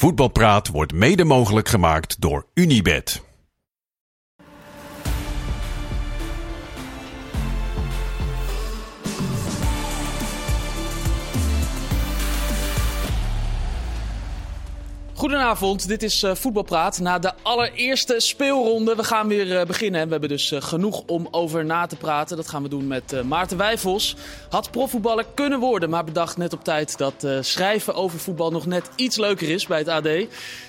Voetbalpraat wordt mede mogelijk gemaakt door Unibed. Goedenavond, dit is uh, Voetbalpraat. Na de allereerste speelronde. We gaan weer uh, beginnen. We hebben dus uh, genoeg om over na te praten. Dat gaan we doen met Maarten Wijfels. Had profvoetballer kunnen worden, maar bedacht net op tijd dat schrijven over voetbal nog net iets leuker is bij het AD.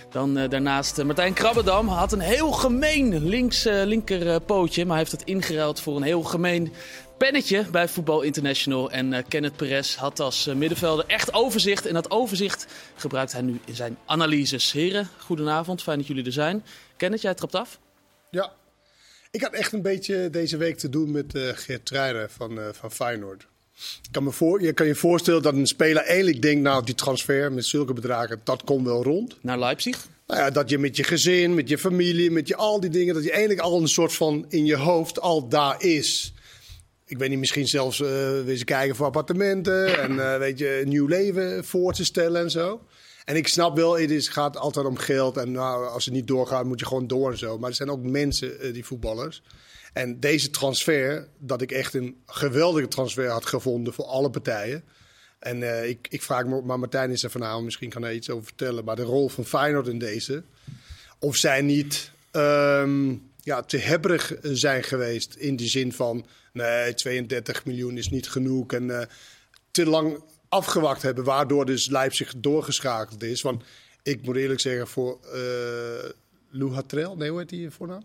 Dan daarnaast Martijn Krabbedam had een heel gemeen links, linker pootje. Maar hij heeft het ingeruild voor een heel gemeen pennetje bij Voetbal International. En uh, Kenneth Perez had als uh, middenvelder echt overzicht. En dat overzicht gebruikt hij nu in zijn analyses. Heren, goedenavond. Fijn dat jullie er zijn. Kenneth, jij trapt af? Ja. Ik had echt een beetje deze week te doen met uh, Geert Treijder van, van Feyenoord. kan me voor, je kan je voorstellen dat een speler eigenlijk denkt... nou, die transfer met zulke bedragen, dat komt wel rond. Naar Leipzig? Nou ja, dat je met je gezin, met je familie, met je al die dingen... dat je eigenlijk al een soort van in je hoofd al daar is ik weet niet, misschien zelfs uh, weer eens kijken voor appartementen. En uh, weet je, een nieuw leven voor te stellen en zo. En ik snap wel, het is, gaat altijd om geld. En nou, als het niet doorgaat, moet je gewoon door en zo. Maar er zijn ook mensen, uh, die voetballers. En deze transfer, dat ik echt een geweldige transfer had gevonden voor alle partijen. En ik, ik vraag me, maar Martijn is er vanavond, misschien kan hij iets over vertellen. Maar de rol van Feyenoord in deze. Of zij niet um, ja, te hebberig zijn geweest in die zin van Nee, 32 miljoen is niet genoeg. En uh, te lang afgewacht hebben, waardoor dus Leipzig doorgeschakeld is. Want ik moet eerlijk zeggen, voor uh, Lou Hatrel, nee, hoe heet die voornaam?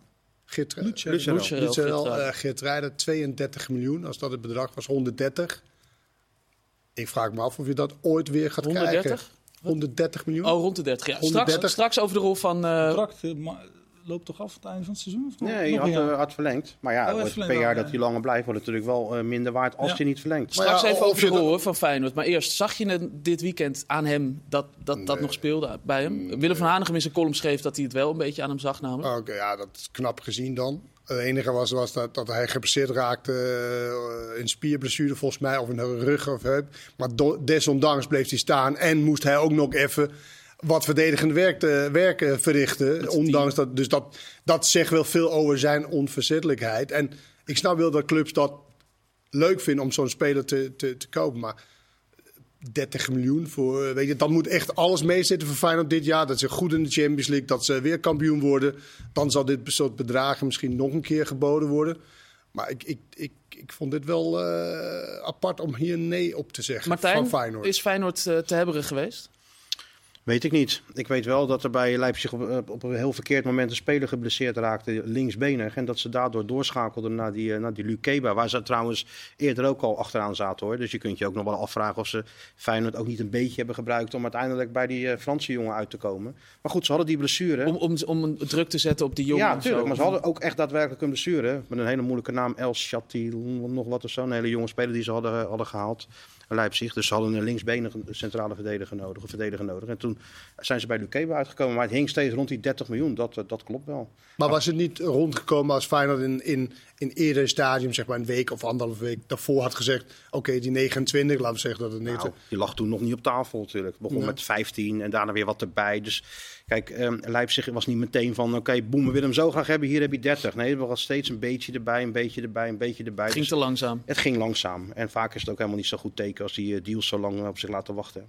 Geert Rijder, 32 miljoen. Als dat het bedrag was, 130. Ik vraag me af of je dat ooit weer gaat 130? krijgen. 130 miljoen? Oh, rond de 30, ja. 130. Straks, straks over de rol van... Uh... Contract, loopt toch af het einde van het seizoen? Of nee, je had, uh, had, verlengd. Maar ja, oh, het per jaar dat hij langer blijft, wordt natuurlijk wel uh, minder waard als ja. je niet verlengt. Straks ja, even over de rol van Feyenoord. Maar eerst, zag je dit weekend aan hem dat dat, nee. dat nog speelde bij hem? Nee. Willem van Hanegem in zijn column schreef dat hij het wel een beetje aan hem zag namelijk. Oké, okay, ja, dat is knap gezien dan. Het enige was, was dat, dat hij geblesseerd raakte uh, in spierblessure volgens mij, of in de rug of heup. Maar desondanks bleef hij staan en moest hij ook nog even wat verdedigend werk, uh, werk uh, verrichten. Ondanks dat, dus dat, dat zegt wel veel over zijn onverzettelijkheid. En ik snap wel dat clubs dat leuk vinden om zo'n speler te, te, te kopen. Maar 30 miljoen voor. Weet je, dan moet echt alles meezitten voor Feyenoord dit jaar. Dat ze goed in de Champions League, dat ze weer kampioen worden. Dan zal dit soort bedragen misschien nog een keer geboden worden. Maar ik, ik, ik, ik vond dit wel uh, apart om hier nee op te zeggen Martijn, van Feyenoord. is Feyenoord te hebben geweest? Weet ik niet. Ik weet wel dat er bij Leipzig op, op, een heel verkeerd moment een speler geblesseerd raakte, linksbenig. En dat ze daardoor doorschakelden naar die, eh, naar die Lukeba, waar ze trouwens eerder ook al achteraan zaten hoor. Dus je kunt je ook nog wel afvragen of ze Feyenoord ook niet een beetje hebben gebruikt om uiteindelijk bij die uh, Franse jongen uit te komen. Maar goed, ze hadden die blessure. Om, om, om een druk te zetten op die jongen? Ja, natuurlijk. Maar ze hadden ook echt daadwerkelijk een blessure. Met een hele moeilijke naam, El Chatil, nog wat of zo. Een hele jonge speler die ze hadden, hadden gehaald. Leipzig. Dus ze hadden een linksbenige centrale verdediger nodig, een verdediger nodig. En toen zijn ze bij Lukeba uitgekomen. Maar het hing steeds rond die 30 miljoen. Dat, dat klopt wel. Maar was het niet rondgekomen als Feyenoord in, in, in eerder stadium, zeg maar een week of anderhalve week daarvoor had gezegd... Oké, die 29, laten we zeggen dat het niet... Nou, die lag toen nog niet op tafel natuurlijk. Het begon met 15 en daarna weer wat erbij. Dus kijk, um, Leipzig was niet meteen van... Oké, okay, boem, we willen hem zo graag hebben, hier heb je 30. Nee, er was steeds een beetje erbij, een beetje erbij, een beetje erbij. Het ging dus te langzaam. Het ging langzaam. En vaak is het ook helemaal niet zo goed teken als die eh, deals zo lang op zich laten wachten.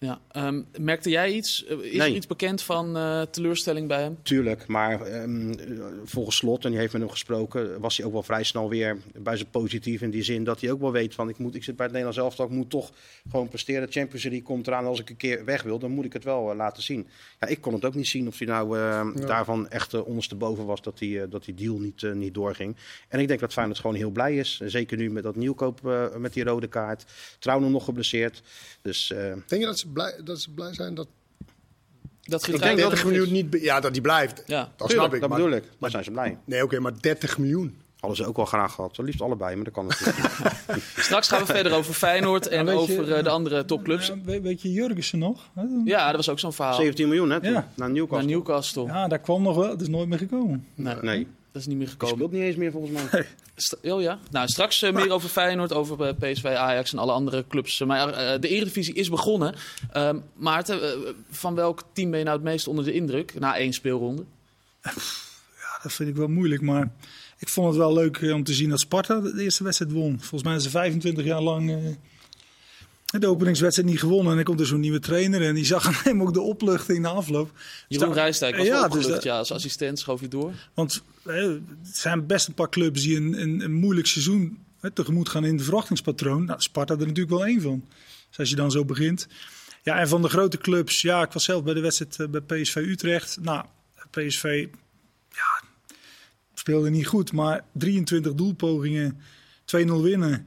Ja, um, merkte jij iets? Is er iets bekend van uh, teleurstelling bij hem? Tuurlijk, maar um, volgens Slot, en die heeft met hem gesproken, was hij ook wel vrij snel weer bij zijn positief. In die zin dat hij ook wel weet van, ik, moet, ik zit bij het Nederlands elftal, ik moet toch gewoon presteren. Champions League komt eraan, als ik een keer weg wil, dan moet ik het wel uh, laten zien. Ja, ik kon het ook niet zien of hij nou uh, ja. daarvan echt uh, ondersteboven was dat die, dat die deal niet, niet doorging. En ik denk dat Feyenoord gewoon heel blij is. Zeker nu met dat nieuwkoop met die rode kaart. Trouwen nog geblesseerd. Dus, denk je dat ze blij, dat ze blij zijn dat... Dat ik denk 30 miljoen niet... Ja, dat die blijft. Ja. Dat snap ik. Dat bedoel ik. Maar zijn ze blij. Nee, oké, okay, maar 30 miljoen. Hadden ze ook wel graag gehad. Zo liefst allebei, maar dat kan natuurlijk niet. Straks gaan we verder over Feyenoord en ja, over je, de andere topclubs. Weet, weet je Jurgensen nog? Ja, dat was ook zo'n verhaal. 17 miljoen, hè? Ja. Naar Newcastle. Naar Newcastle. Ja, daar kwam nog wel. Het is nooit meer gekomen. Nee. nee. Dat is niet meer Die gekomen. speelt niet eens meer volgens mij. St- oh ja? Nou, straks eh, meer over Feyenoord, over eh, PSV, Ajax en alle andere clubs. Maar eh, de Eredivisie is begonnen. Ehm, Maarten, van welk team ben je nou het meest onder de indruk na één speelronde? Ja, dat vind ik wel moeilijk, maar ik vond het wel leuk om te zien dat Sparta de eerste wedstrijd won. Volgens mij is ze 25 jaar lang eh, de openingswedstrijd niet gewonnen. En dan komt er zo'n nieuwe trainer en die zag hem ook de opluchting na afloop. Jeroen Rijstijk was Ja, dus opgelucht. ja, als assistent schoof je door. Want eh, er zijn best een paar clubs die een, een, een moeilijk seizoen eh, tegemoet gaan in het verwachtingspatroon. Nou, Sparta er natuurlijk wel één van. Dus als je dan zo begint. Ja, en van de grote clubs, ja, ik was zelf bij de wedstrijd eh, bij PSV Utrecht. Nou, PSV, ja, speelde niet goed, maar 23 doelpogingen, 2-0 winnen.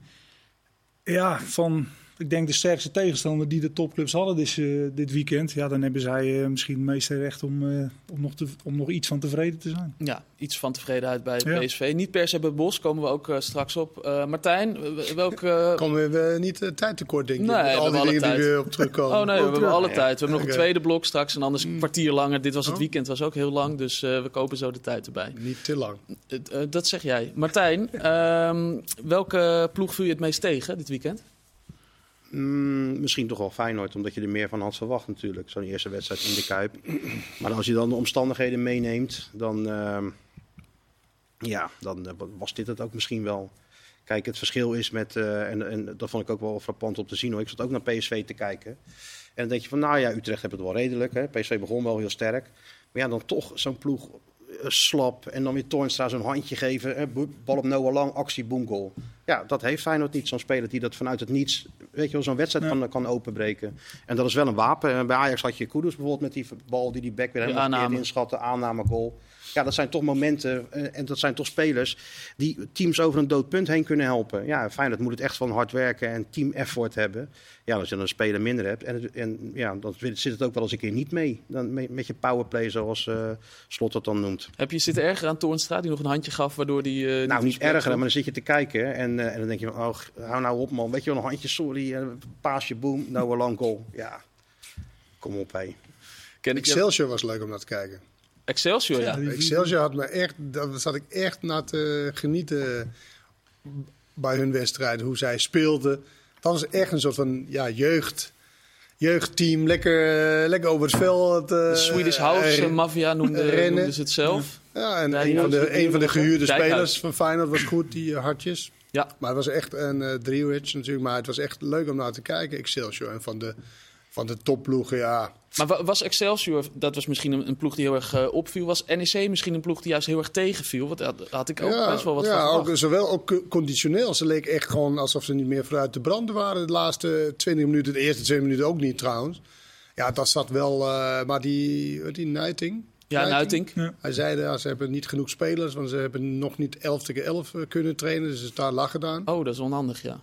Ja, van, ik denk de sterkste tegenstander die de topclubs hadden dit, eh, dit weekend. Ja, dan hebben zij eh, misschien het meeste recht om, eh, om, nog te, om nog iets van tevreden te zijn. Ja, iets van tevredenheid bij Ja. PSV. Niet per se bij Bos, komen we ook straks op. Eh, Martijn, eh, welke... Komen we niet uh, tijd tekort, denk ik? Nee, Met we al hebben die alle dingen die tijd. weer op terugkomen. Oh nee, we hebben alle tijd. We hebben nog een tweede blok straks en anders een kwartier langer. Dit was het Oh. weekend, was ook heel lang, dus eh, we kopen zo de tijd erbij. Niet te lang. Dat zeg jij. Martijn, ehm, welke ploeg viel je het meest tegen dit weekend? Mm, misschien toch wel Feyenoord, omdat je er meer van had verwacht natuurlijk. Zo'n eerste wedstrijd in de Kuip. Maar als je dan de omstandigheden meeneemt, dan, ehm, ja, dan eh, was dit het ook misschien wel. Kijk, het verschil is met, eh, en, en dat vond ik ook wel frappant om te zien hoor. Ik zat ook naar PSV te kijken. En dan denk je van, nou ja, Utrecht heeft het wel redelijk. Hè? PSV begon wel heel sterk. Maar ja, dan toch zo'n ploeg slap. En dan weer Toornstra zo'n handje geven. Hè? Bal op Noah Lang, actie, boom, goal. Ja, dat heeft Feyenoord niet. Zo'n speler die dat vanuit het niets, weet je wel, zo'n wedstrijd Ja. kan, kan openbreken. En dat is wel een wapen. En bij Ajax had je Kudus bijvoorbeeld met die bal die die back weer helemaal aanname. inschatte. Aanname, goal. Ja, dat zijn toch momenten eh, en dat zijn toch spelers die teams over een dood punt heen kunnen helpen. Ja, Feyenoord moet het echt van hard werken en team effort hebben. Ja, als je dan een speler minder hebt en, het- en ja, dan zit het ook wel eens een keer niet mee. Dan met, met je powerplay zoals eh Slot dat dan noemt. Heb je zitten erger aan Toornstra, die nog een handje gaf, waardoor die... eh, nou, niet erger, maar dan zit je te kijken en, eh, en dan denk je van, oh, hou nou op man. Weet je wel, een handje, sorry, paasje, boom, nou een lang goal. Ja, kom op hé. Ken ik je- Excelsior was leuk om naar te kijken. Excelsior, ja. Excelsior had me echt, daar zat ik echt naar te genieten bij hun wedstrijden, hoe zij speelden. Dat was echt een soort van ja, jeugd, jeugdteam, lekker, eh, lekker over het veld. De eh, Swedish House eh, uh, Mafia noemde, rennen. noemden ze het zelf. Ja, en een van de, een van de gehuurde Dijkhuis. spelers van Feyenoord was goed, die hartjes. Ja. Maar het was echt een uh, natuurlijk, maar het was echt leuk om naar te kijken, Excelsior. En van de, van de topploegen, ja, Maar wa- was Excelsior, dat was misschien een, een ploeg die heel erg eh, opviel. Was NEC misschien een ploeg die juist heel erg tegenviel? Want daar had ik ook best wel wat ja, van ook, zowel ook conditioneel. Ze leek echt gewoon alsof ze niet meer vooruit te branden waren de laatste 20 minuten. De eerste twee minuten ook niet trouwens. Ja, dat zat wel. eh, maar die, wat die Nuiting. Ja, Nuitink. Ja. Hij zei dat ze hebben niet genoeg spelers, want ze hebben nog niet 11 tegen 11 eh, kunnen trainen. Dus het daar lag gedaan. Oh, dat is onhandig, ja.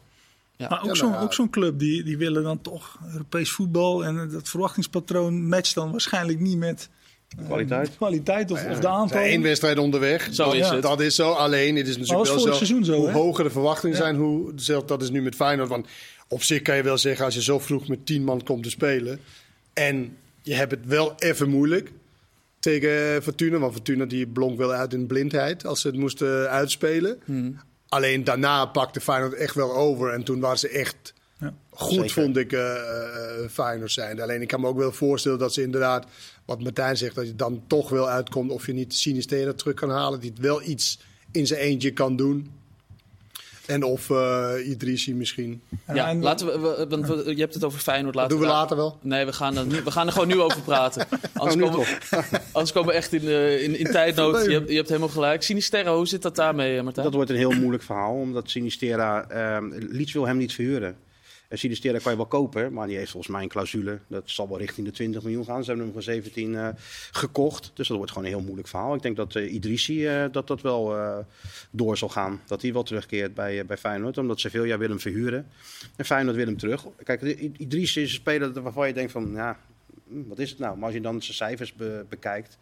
Ja. Maar ook Ja, zo'n nou ja. ook zo'n club, die, die willen dan toch Europees voetbal. En eh, dat verwachtingspatroon matcht dan waarschijnlijk niet met eh, Kwaliteit. de kwaliteit of, of de zijn aantallen. één wedstrijd onderweg. Zo dat, is het. Dat is zo. Alleen, het is natuurlijk wel zo. seizoen zo, hoe hè? hoger de verwachtingen Ja. zijn, hoe dat is nu met Feyenoord. Want op zich kan je wel zeggen, als je zo vroeg met 10 man komt te spelen. En je hebt het wel even moeilijk tegen Fortuna. Want Fortuna die blonk wel uit in blindheid als ze het moesten uitspelen. Hmm. Alleen daarna pakte Feyenoord echt wel over. En toen waren ze echt Ja. goed, Zeker. vond ik, eh eh, Feyenoord zijn. Alleen ik kan me ook wel voorstellen dat ze inderdaad, wat Martijn zegt, dat je dan toch wel uitkomt of je niet Sinistera terug kan halen. Die het wel iets in zijn eentje kan doen. En of eh Idrissi misschien. Dat Ja, en- laten we, we- want we- je hebt het over Feyenoord. Laten doen we later wel. Nee, we gaan, er nu, we gaan er gewoon nu over praten. Anders, nu komen, we, anders komen we echt in, eh, in, in tijdnood. Je hebt, je hebt helemaal gelijk. Sinisterra, hoe zit dat daarmee, eh, Martijn? Dat wordt een heel moeilijk verhaal, omdat Sinistera, ehm Leeds wil hem niet verhuren. En Sinistera kan je wel kopen, maar die heeft volgens mij een clausule. Dat zal wel richting de 20 miljoen gaan. Ze hebben hem voor 17 eh, gekocht. Dus dat wordt gewoon een heel moeilijk verhaal. Ik denk dat eh, Idrissi eh, dat dat wel door zal gaan. Dat hij wel terugkeert bij, bij Feyenoord. Omdat Sevilla wil hem verhuren. En Feyenoord wil hem terug. Kijk, Idrissi is een speler waarvan je denkt van... Ja, hm, wat is het nou? Maar als je dan zijn cijfers be- bekijkt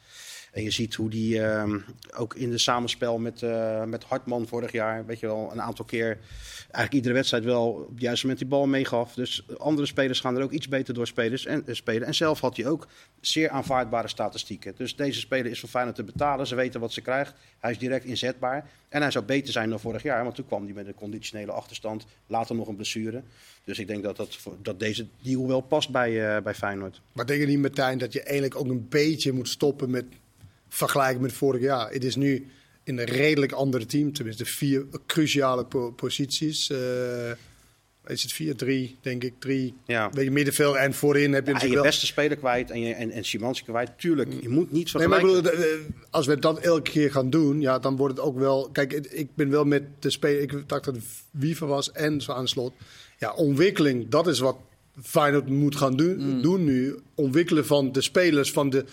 en je ziet hoe die ehm, ook in de samenspel met, eh, met Hartman vorig jaar, weet je wel, een aantal keer eigenlijk iedere wedstrijd wel op het juiste moment die bal meegaf. Dus andere spelers gaan er ook iets beter door spelers en, eh, spelen. En zelf had hij ook zeer aanvaardbare statistieken. Dus deze speler is voor Feyenoord te betalen. Ze weten wat ze krijgt. Hij is direct inzetbaar. En hij zou beter zijn dan vorig jaar. Want toen kwam hij met een conditionele achterstand. Later nog een blessure. Dus ik denk dat, dat, dat deze deal wel past bij, eh, bij Feyenoord. Maar denk je niet, Martijn, dat je eigenlijk ook een beetje moet stoppen met vergelijken met vorig jaar? Het is nu in een redelijk andere team, tenminste vier cruciale po- posities. Eh, is het 4-3, denk ik, drie. Ja. Weet je, middenveld en voorin heb je Ja, je natuurlijk wel... beste speler kwijt en, je, en, en kwijt. Tuurlijk, je moet niet Nee, maar bedoel, als we dat elke keer gaan doen, ja, dan wordt het ook wel. Kijk, ik ben wel met de speler. Ik dacht dat het Wiever was en zo aan slot. Ja, ontwikkeling, dat is wat Feyenoord moet gaan doen, doen nu. Ontwikkelen van de spelers, van de,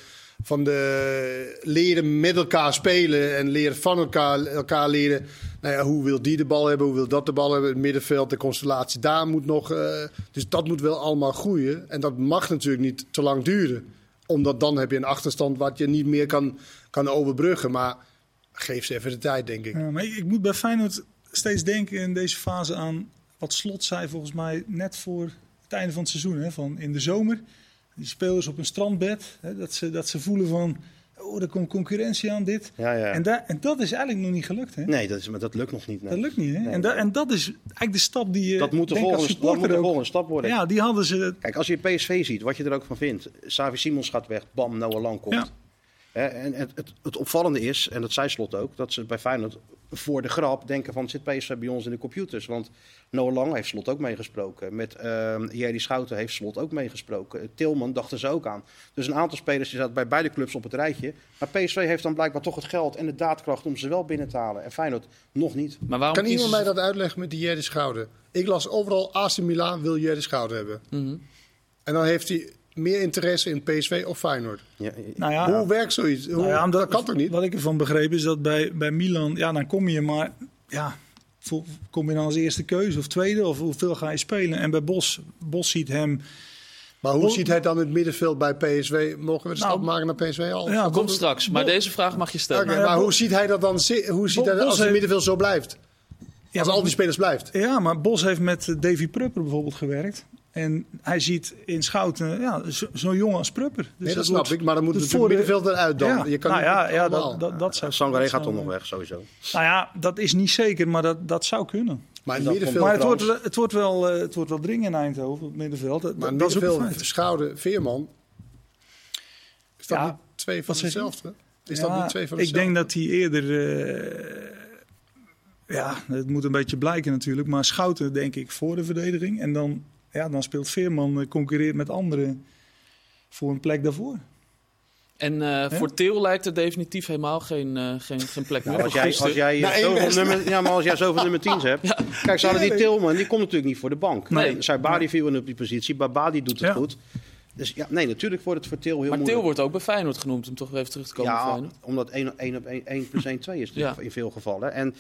van de leren met elkaar spelen en leren van elkaar, elkaar leren. Nou ja, hoe wil die de bal hebben, hoe wil dat de bal hebben, het middenveld, de constellatie daar moet nog. eh, dus dat moet wel allemaal groeien. En dat mag natuurlijk niet te lang duren omdat dan heb je een achterstand wat je niet meer kan, kan overbruggen. Maar geef ze even de tijd, denk ik. Maar ik, ik moet bij Feyenoord steeds denken in deze fase aan wat Slot zei volgens mij net voor het einde van het seizoen. Hè, van in de zomer, die spelers op een strandbed, hè, dat, ze, dat ze voelen van, oh, er komt concurrentie aan dit. Ja, ja. En, daar, en dat is eigenlijk nog niet gelukt. Hè? Nee, dat, is, maar dat lukt nog niet. nee. Dat lukt niet. Hè? Nee. En, da- en dat is eigenlijk de stap die je Dat moet de volgende, dat moet de volgende stap worden. Ja, die hadden ze. Kijk, als je PSV ziet, wat je er ook van vindt. Savi Simons gaat weg, bam, Noah Lang komt. Ja. En het, het, het opvallende is, en dat zei Slot ook, dat ze bij Feyenoord voor de grap denken van zit PSV bij ons in de computers. Want Noah Lang heeft Slot ook meegesproken. Met uh, Jerry Schouten heeft Slot ook meegesproken. Tilman dachten ze ook aan. Dus een aantal spelers die zaten bij beide clubs op het rijtje. Maar PSV heeft dan blijkbaar toch het geld en de daadkracht om ze wel binnen te halen. En Feyenoord nog niet. Maar waarom Kan iemand mij dat uitleggen met die Jerry Schouder? Ik las overal AC Milan wil Jerry Schouder hebben. Mhm. En dan heeft hij meer interesse in PSV of Feyenoord. Ja, Nou ja, Hoe werkt zoiets? Hoe, Nou ja, omdat- dat kan toch niet? Wat ik ervan begreep is dat bij, bij Milan, ja, dan kom je maar, ja, kom je dan als eerste keuze of tweede of hoeveel ga je spelen? En bij Bos, Bos ziet hem, Maar hoe ziet hij dan het middenveld bij PSV? Mogen we de Nou, stap maken naar PSV al? ja, Komt straks, maar deze vraag mag je stellen. Maar hoe ziet hij dat dan hoe ziet hij dat als het middenveld zo blijft? Ja, als al die spelers blijft. Ja, maar Bos heeft met Davy Prupper bijvoorbeeld gewerkt. En hij ziet in Schouten ja, zo- zo'n jongen als Prupper. Dus Nee, dat snap wordt- ik, maar dan moet het voor de- middenveld eruit dan. Ja, Je kan nou niet ja, ja dat, dat, dat zou Sangaré gaat toch nog weg, sowieso. Nou ja, dat is niet zeker, maar dat, dat zou kunnen. Maar het middenveld, Maar het wordt, het, wordt wel, eh, het wordt wel dringen in Eindhoven, het middenveld. Dat, maar dat een middenveld, Veerman. Is dat Ja, niet twee van hetzelfde? Is Ja, dat niet twee van Ik hetzelfde? denk dat hij eerder... eh, ja, het moet een beetje blijken natuurlijk. Maar Schouten denk ik voor de verdediging. En dan, ja, dan speelt Veerman, eh, concurreert met anderen voor een plek daarvoor. En eh, voor Til lijkt er definitief helemaal geen, eh, geen, geen plek meer. Nou, als, jij, als, jij, één zoveel nummer, ja, maar als jij zoveel nummer 10's hebt. Kijk, ze hadden die Tilman, die komt natuurlijk niet voor de bank. Nee. Nee. Saibari viel in op die positie, Babadi doet het Ja. goed. Dus ja, nee, natuurlijk wordt het voor Til heel Maar Til moeilijk. wordt ook bij Feyenoord genoemd, om toch weer even terug te komen ja, Feyenoord. omdat 1, 1 op 1, 1 plus 1 2 is Ja. in veel gevallen. En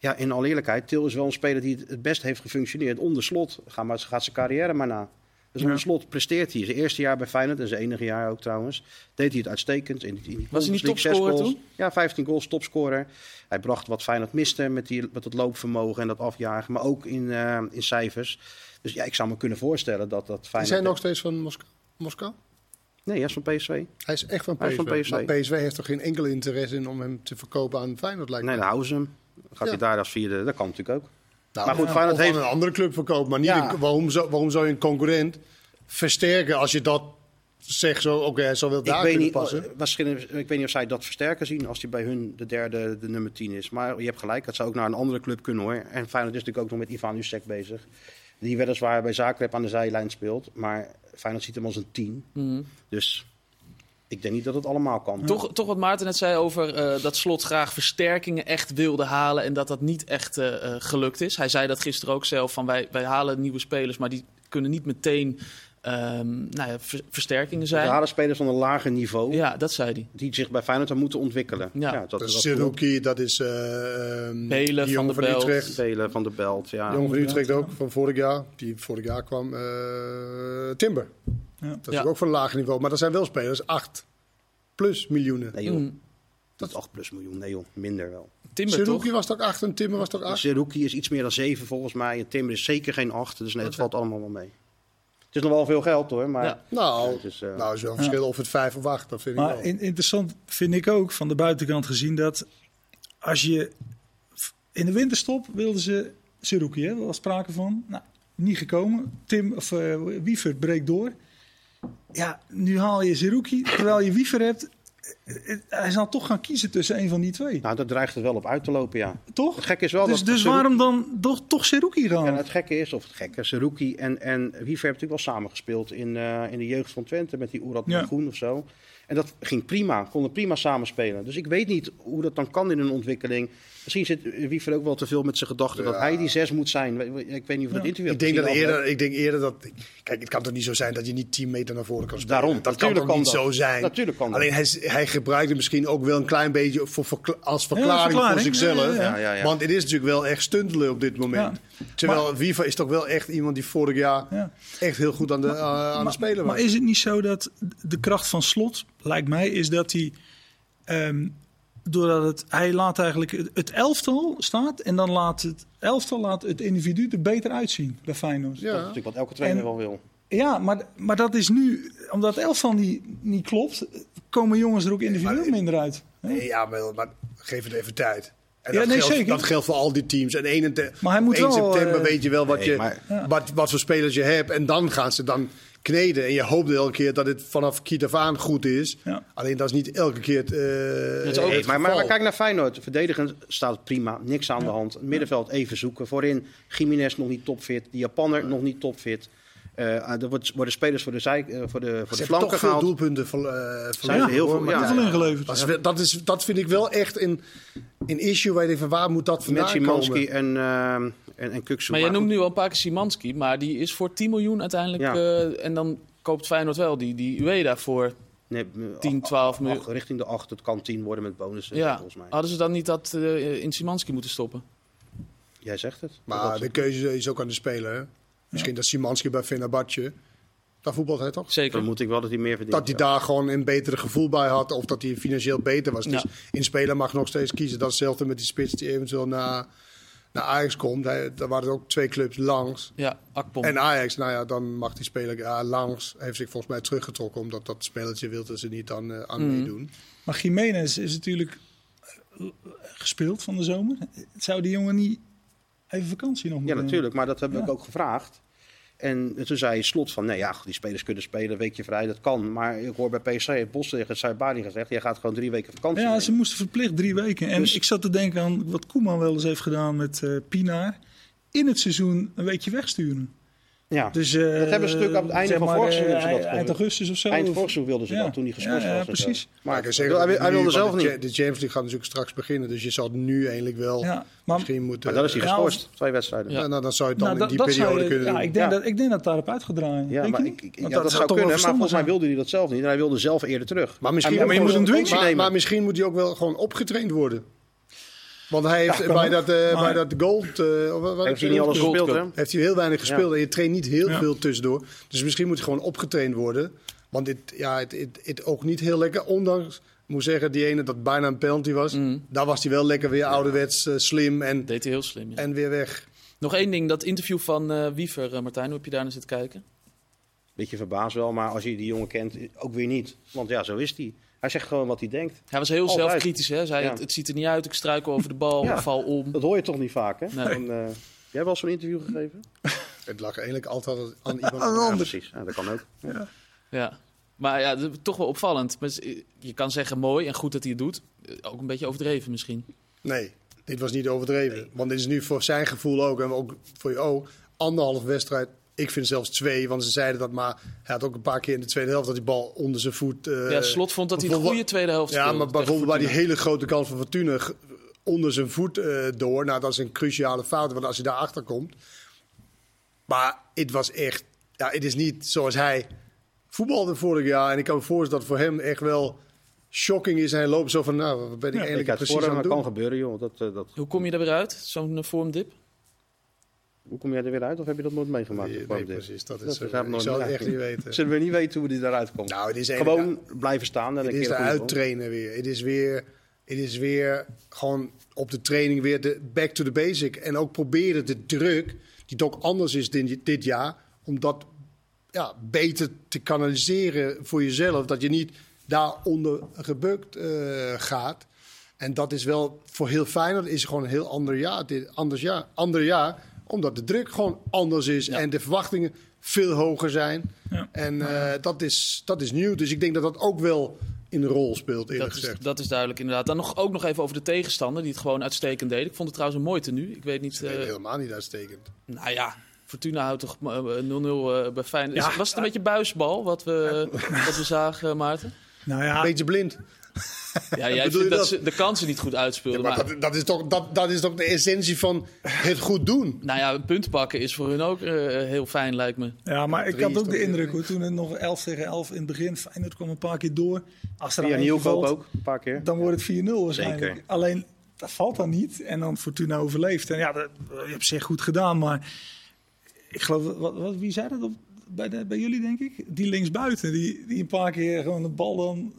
ja, in alle eerlijkheid, Til is wel een speler die het best heeft gefunctioneerd. Onder slot gaat, maar, gaat zijn carrière maar na. Dus onder Ja. slot presteert hij. Zijn eerste jaar bij Feyenoord en zijn enige jaar ook trouwens. Deed hij het uitstekend. In, in Was hij niet topscorer toen? Ja, 15 goals, topscorer. Hij bracht wat Feyenoord miste met, die, met dat loopvermogen en dat afjagen. Maar ook in, eh, in cijfers. Dus ja, ik zou me kunnen voorstellen dat dat Is Feyenoord... hij nog steeds van Moskou? Moskou? Nee, hij is van PSV. Hij is echt van Hij is PSV. van PSV. Maar PSV heeft toch geen enkele interesse in om hem te verkopen aan Feyenoord, lijkt Nee, me. dan houden ze hem. Gaat Ja. hij daar als vierde, dat kan natuurlijk ook. Nou, maar goed, Feyenoord heeft- een andere club verkopen. Maar niet Ja. een- waarom, zou, waarom zou je een concurrent versterken als je dat zegt zo, oké, hij zal wel daar Ik weet, kunnen niet, passen. eh, waarschijnlijk- ik weet niet of zij dat versterken zien als hij bij hun de derde, de nummer 10 is. Maar je hebt gelijk, dat zou ook naar een andere club kunnen hoor. En Feyenoord is natuurlijk ook nog met Ivan Jusek bezig. Die weliswaar bij Zagreb aan de zijlijn speelt. Maar Feyenoord ziet hem als een 10. Mhm. Dus ik denk niet dat het allemaal kan. Toch, toch wat Maarten net zei over eh, dat Slot graag versterkingen echt wilde halen en dat dat niet echt eh, eh, gelukt is. Hij zei dat gisteren ook zelf, van wij, wij halen nieuwe spelers, maar die kunnen niet meteen ehm, nou ja, ver- versterkingen We zijn. halen spelers van een lager niveau Ja, dat zei hij. die zich bij Feyenoord dan moeten ontwikkelen. Ja. dat, Dat is dat Siruki, dat is eh ehm, Belen, die Van van Belt. Utrecht. spelen van de belt. Ja. jongen van. Utrecht ook, van vorig jaar. Die vorig jaar kwam. eh, Timber. Dat is Ja. ook van een lager niveau. Maar er zijn wel spelers, 8 plus miljoenen. Nee joh, Mm. dat is 8 plus miljoen. Nee joh, minder wel. Timber? Seruki was toch 8 en Timmer was toch 8? Seruki is iets meer dan 7 volgens mij. En Timber is zeker geen 8. Dus nee, het valt allemaal wel mee. Het is nog wel veel geld hoor, maar... Ja. Nou, het is, eh, nou is wel een verschil of het 5 of 8. Dat vind ik Maar wel. in- interessant vind ik ook van de buitenkant gezien dat als je in de winterstop wilden ze Seruki, hè, er was sprake van. Nou, niet gekomen. Tim of eh Wiefert breekt door. Ja, nu haal je Seruki terwijl je Wiever hebt. Hij zal toch gaan kiezen tussen een van die twee, Nou, daar dreigt het wel op uit te lopen, ja. toch? Het gekke is wel Dus, dat... dus Seruki- waarom dan toch, toch Seruki gaan? En het gekke is, of het gekke, Seruki en, en Wiever hebben natuurlijk wel samengespeeld in, eh, in de jeugd van Twente met die Oerat Ja. Groen of zo. En dat ging prima, konden prima samenspelen. Dus ik weet niet hoe dat dan kan in een ontwikkeling. Misschien zit Wiever ook wel te veel met zijn gedachten dat hij die zes moet zijn. Ik weet niet of dat interview Ik denk, dat eerder, ik denk eerder dat. Kijk, het kan toch niet zo zijn dat je niet 10 meter naar voren kan spelen. Daarom, dat kan toch niet dat. zo zijn. Natuurlijk kan dat. Alleen hij, hij gebruikte misschien ook wel een klein beetje voor, verkla- als verklaring, verklaring. voor zichzelf. Ja, ja, ja. Ja, ja, ja. Want het is natuurlijk wel echt stuntelen op dit moment. Terwijl Viva is toch wel echt iemand die vorig jaar Ja. echt heel goed aan de, uh, aan de spelen was. Maar is het niet zo dat de kracht van Slot, lijkt mij, is dat hij... ehm, doordat het, hij laat eigenlijk het, elftal staat en dan laat het elftal laat het individu er beter uitzien bij Feyenoord. Ja, Dat is ja. natuurlijk wat elke trainer En- wel wil. maar, maar dat is nu, omdat het elftal niet, niet klopt, komen jongens er ook individueel maar- minder uit. Nee, ja, maar, maar geef het even tijd. En Ja, dat, nee, geldt, zeker. dat geldt voor al die teams. En 1, Maar hij moet 1 wel, september eh, weet je wel wat, Nee, je, maar- Ja. wat, wat voor spelers je hebt. En dan gaan ze dan kneden. En je hoopt elke keer dat het vanaf kiet af aan goed is. Ja. Alleen dat is niet elke keer het, eh, is ook het maar, maar, geval. maar kijk naar Feyenoord. Verdedigend staat het prima. Niks aan de hand. Het middenveld even zoeken. Voorin Jiménez nog niet topfit. Die Japanner nog niet topfit. Eh, er wordt- worden spelers voor de, zij, eh, voor de, voor Ze de hebben flanken toch veel gehaald. doelpunten ver, eh, Zijn heel veel- Maar ja. Ingeleverd. Dat, is, dat, is, dat vind ik wel echt een, een issue waar je denkt van waar moet dat vandaan Met Szymanski komen? en, uh, en, en Kuksu. Maar jij Maar noemt nu al een paar keer Simanski, maar die is voor 10 miljoen uiteindelijk. Ja. eh, en dan koopt Feyenoord wel die, die Ueda voor. Nee, 10, 12 miljoen. Richting de 8. Het kan 10 worden met bonussen. Ja, Volgens mij. hadden ze dan niet dat eh, in Simanski moeten stoppen? Jij zegt het. Maar Dat- de keuze is ook aan de speler. hè. Misschien dat Simanski bij Fenerbahce, daar voetbalt hij toch? Zeker. vermoed ik wel dat hij meer verdient. Dat hij ja. daar gewoon een betere gevoel bij had. Of dat hij financieel beter was. Dus in speler mag nog steeds kiezen. Dat is hetzelfde met die spits die eventueel naar, naar Ajax komt. Hij, daar waren er ook twee clubs langs. Ja, Akpom. En Ajax, nou ja, dan mag die speler ja, langs. Heeft zich volgens mij teruggetrokken. Omdat dat spelletje wilde ze niet aan, eh, aan Mhm. meedoen. Maar Jiménez is natuurlijk eh, gespeeld van de zomer. Zou die jongen niet even vakantie nog Ja, natuurlijk. Maar dat heb ik ook gevraagd. En toen zei Slot van, nee ja, die spelers kunnen spelen, weekje vrij, dat kan. Maar ik hoor bij PSC, heeft Bos tegen Saibari gezegd, jij gaat gewoon drie weken vakantie Ja, nemen. ze moesten verplicht drie weken. En Dus- ik zat te denken aan wat Koeman wel eens heeft gedaan met eh Pinaar. In het seizoen een weekje wegsturen. Ja. Dus, eh, Dat hebben ze natuurlijk op het einde zeg van vorig seizoen dat Eind gedaan. augustus of zo. Eind vorig seizoen wilden ze Ja. dat, toen hij geschorst Ja, ja, was. precies. Maar hij, nu- wilde zelf de, niet. De Champions League gaat natuurlijk straks beginnen. Dus je zou nu eigenlijk wel Ja, maar misschien moeten... Maar dat is hij Ja, geschorst, twee wedstrijden. Ja. Ja, nou, dan zou je het dan nou, in die periode je- kunnen ja, doen. ik denk, Ja. Dat, ik denk dat het daarop uit gaat draaien. Ja, maar dat, zou toch wel kunnen, maar volgens mij wilde hij dat zelf niet. En hij wilde zelf eerder terug. Maar misschien, Hij- maar je moet hem dwingen. maar, nemen. maar misschien moet hij ook wel gewoon opgetraind worden. Want hij heeft bij, dat, eh, Maar- bij dat gold... eh, wat- wat- Heeft hij niet alles gespeeld, hè? heeft hij heel weinig gespeeld. Ja. En je traint niet heel Ja. veel tussendoor. Dus misschien moet hij gewoon opgetraind worden. Want dit, ja, het, het, het ook niet heel lekker. Ondanks, ik moet zeggen, die ene dat bijna een penalty was. Mm. Daar was hij wel lekker weer ouderwets eh, slim en, Deed hij heel slim. Ja. en weer weg. Nog één ding, dat interview van eh, Wiever, Martijn, hoe heb je daar naar zitten kijken? Beetje verbaasd wel, maar als je die jongen kent, ook weer niet. Want ja, zo is hij. Hij zegt gewoon wat hij denkt. Hij was heel Altijd. zelfkritisch. Hè? Zei, Ja. het, het ziet er niet uit, ik struikel over de bal, Ja. val om. Dat hoor je toch niet vaak, hè? Nee. Dan, eh, jij hebt wel zo'n interview gegeven? Het lag eigenlijk altijd aan iemand anders. Ja, ander. precies. Ja, dat kan ook. Ja. Maar ja, dat is toch wel opvallend. Maar Je kan zeggen mooi en goed dat hij het doet. Eh, Ook een beetje overdreven misschien. Nee, dit was niet overdreven. Want dit is nu voor zijn gevoel ook, en ook voor je ook, anderhalf wedstrijd. Ik vind zelfs twee, want ze zeiden dat, maar hij had ook een paar keer in de tweede helft dat die bal onder zijn voet. eh, ja, Slot vond dat hij een bijvoorbeeld- goede tweede helft Ja, maar bijvoorbeeld bij die hele grote kans van Fortuna onder zijn voet eh, door. Nou, dat is een cruciale fout, want als hij daar achter komt. Maar het was echt, ja, het is niet zoals hij voetbalde vorig jaar. En ik kan me voorstellen dat voor hem echt wel shocking is. Hij loopt zo van, nou, wat ben ik Ik eigenlijk precies voor aan het dat kan doen? gebeuren, joh. Dat, eh, dat, Hoe kom je er weer uit, zo'n vormdip? Hoe kom jij er weer uit? Of heb je dat nooit meegemaakt? Nee, nee, precies. Dat Dat is, begrijp eh, ik zou het echt niet weten. Zullen we niet weten hoe die eruit komt? Nou, het is Gewoon blijven staan. En Het is goede uittrainen weer. Het is weer, het is weer gewoon op de training weer de back to the basic. En ook proberen de druk, die toch anders is dit, dit jaar, om dat ja, beter te kanaliseren voor jezelf. Dat je niet daaronder gebukt eh, gaat. En dat is wel voor heel Feyenoord is gewoon een heel ander jaar. Dit, anders jaar, ander jaar, omdat de druk gewoon anders is en de verwachtingen veel hoger zijn. Ja. En eh, dat, is, dat is nieuw. Dus ik denk dat dat ook wel in de rol speelt, eerlijk Dat is, gezegd. dat is duidelijk inderdaad. Dan nog, ook nog even over de tegenstander die het gewoon uitstekend deed. Ik vond het trouwens een mooi tenue. Ik weet niet... Eh, helemaal niet uitstekend. nou ja, Fortuna houdt toch eh, 0-0 eh, bij Feyenoord. Is- Ja. was het een beetje buisbal wat we, wat we zagen, Maarten? Nou ja, Beetje blind. Ja, jij Bedoel vindt dat dat? ze de kansen niet goed uitspeelden. Maar maar, dat, dat, is toch, dat, dat is toch de essentie van het goed doen. nou ja, een punt pakken is voor hun ook eh, heel fijn, lijkt me. ja, maar ik had ook de indruk, hoor, toen het nog 11 tegen 11 in het begin, Feyenoord kwam een paar keer door. Als er Nieuwkoop valt, ook, een paar keer. dan wordt het 4-0 waarschijnlijk. Zeker. Alleen, dat valt dan niet. En dan Fortuna overleeft. En ja, dat, je hebt zich goed gedaan, maar ik geloof, wat, wat, wie zei dat op, bij, de, bij jullie, denk ik? Die linksbuiten, die, die een paar keer gewoon de bal dan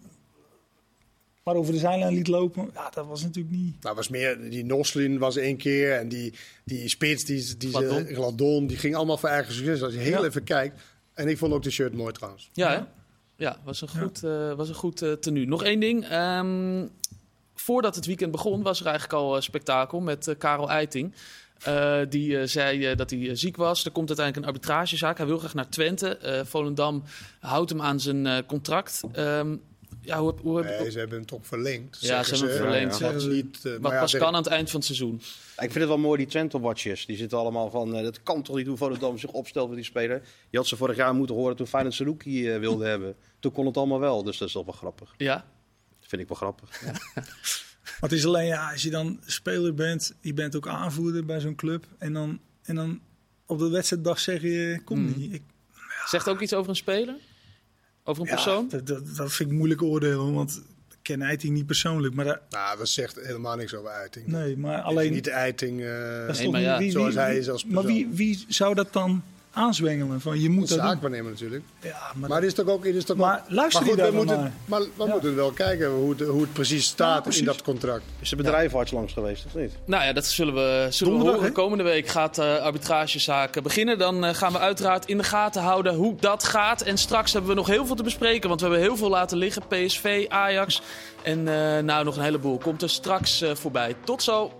maar over de zijlijn liet lopen. Ja, dat was natuurlijk niet... Nou, was meer, die Noslin was één keer. En die, die Spits, die, die Gladon. ze- Gladon, die ging allemaal voor eigen succes. Als je heel Ja. even kijkt. En ik vond ook de shirt mooi trouwens. Ja? Ja. Ja, was een goed, eh, was een goed eh, tenue. Nog één ding. Ehm, voordat het weekend begon, was er eigenlijk al eh, spektakel met Karel Eiting. Eh, die zei eh, dat hij ziek was. Er komt uiteindelijk een arbitragezaak. Hij wil graag naar Twente. Eh, Volendam houdt hem aan zijn eh, contract. Ehm, ja, hoe, hoe, Nee, ze hebben hem toch verlengd. Ja, ze hebben hem verlengd. Ja, niet, wat maar ja, pas kan aan het eind van het seizoen. Ik vind het wel mooi, die Twente-watchers. Die zitten allemaal van, eh, dat kan toch niet hoe Volendam zich opstelt met die speler. Je had ze vorig jaar moeten horen toen Feyenoord Saruki eh wilde hebben. Toen kon het allemaal wel, dus dat is toch wel grappig. Ja, Dat vind ik wel grappig. Maar het is alleen, ja, als je dan speler bent, je bent ook aanvoerder bij zo'n club. En dan, en dan op de wedstrijddag zeg je, kom Mhm. niet. Ik, zegt ook iets over een speler? Over een ja, persoon? dat, dat, dat vind ik moeilijk oordelen, want ik ken Eiting niet persoonlijk. Maar, dat, Nou, dat zegt helemaal niks over Eiting. nee, maar Alleen niet de Eiting. eh Nee, maar ja, wie, zoals hij is als Maar wie, persoon. wie zou dat dan aanzwengelen? Van, je moet dat doen. zaakwaarnemer natuurlijk. Ja, maar, Maar het is toch ook... Het is toch Maar ook- luister maar goed, we moeten, naar? maar we Ja. moeten wel kijken hoe het, hoe het precies staat precies. in dat contract. Is de bedrijfarts langs geweest of niet? Nou ja, dat zullen we, zullen we Donderdag, horen. hè? Komende week gaat de arbitragezaak beginnen. Dan eh, gaan we uiteraard in de gaten houden hoe dat gaat. En straks hebben we nog heel veel te bespreken. Want we hebben heel veel laten liggen. PSV, Ajax en eh, nou nog een heleboel. Komt er straks eh, voorbij. Tot zo.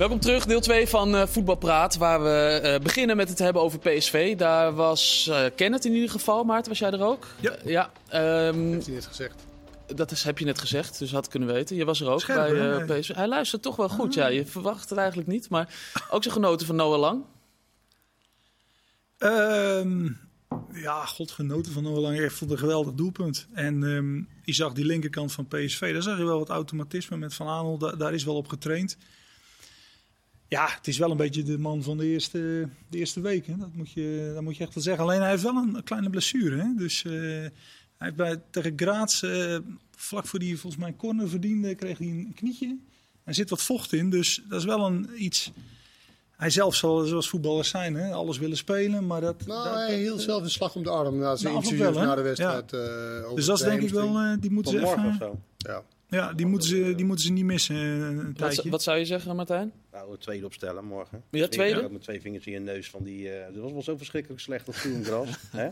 Welkom terug, deel 2 van eh Voetbalpraat, waar we eh, beginnen met het hebben over PSV. Daar was eh Kenneth in ieder geval. Maarten, was jij er ook? Ja. Ja, ehm, Heeft hij net gezegd. dat is, heb je net gezegd, dus had ik kunnen weten. Je was er ook Scherp, bij eh, PSV. Hij luistert toch wel goed, ja. Je verwacht het eigenlijk niet, maar ook zo genoten van Noah Lang. Ehm, ja, god genoten van Noah Lang. Ik vond het een geweldig doelpunt. En ehm, je zag die linkerkant van PSV. Daar zag je wel wat automatisme met Van Aanel. Da- daar is wel op getraind. Ja, het is wel een beetje de man van de eerste, de eerste week. Hè. Dat, moet je, dat moet je echt wel zeggen. Alleen hij heeft wel een, kleine blessure. Hè. Dus eh, hij heeft bij, tegen Graz, eh, vlak voor die volgens mij corner verdiende, kreeg hij een knietje. Er zit wat vocht in, dus dat is wel een, iets... Hij zelf zal, zoals voetballers zijn, hè, alles willen spelen, maar dat... Nou, dat- hij dat- hield zelf een slag om de arm na zijn interviews wel, hè? na de wedstrijd. eh, over Dus dat is de denk ik wel, eh, die moeten ze morgen of even... zo. Ja. Ja, die moeten ze, die moeten ze niet missen eh, een Wat, tijdje. wat zou je zeggen, Martijn? Nou, het tweede opstellen morgen. Ja, tweede? Ik met twee vingers in je neus van die... eh dat was wel zo verschrikkelijk slecht als Groengras. hè?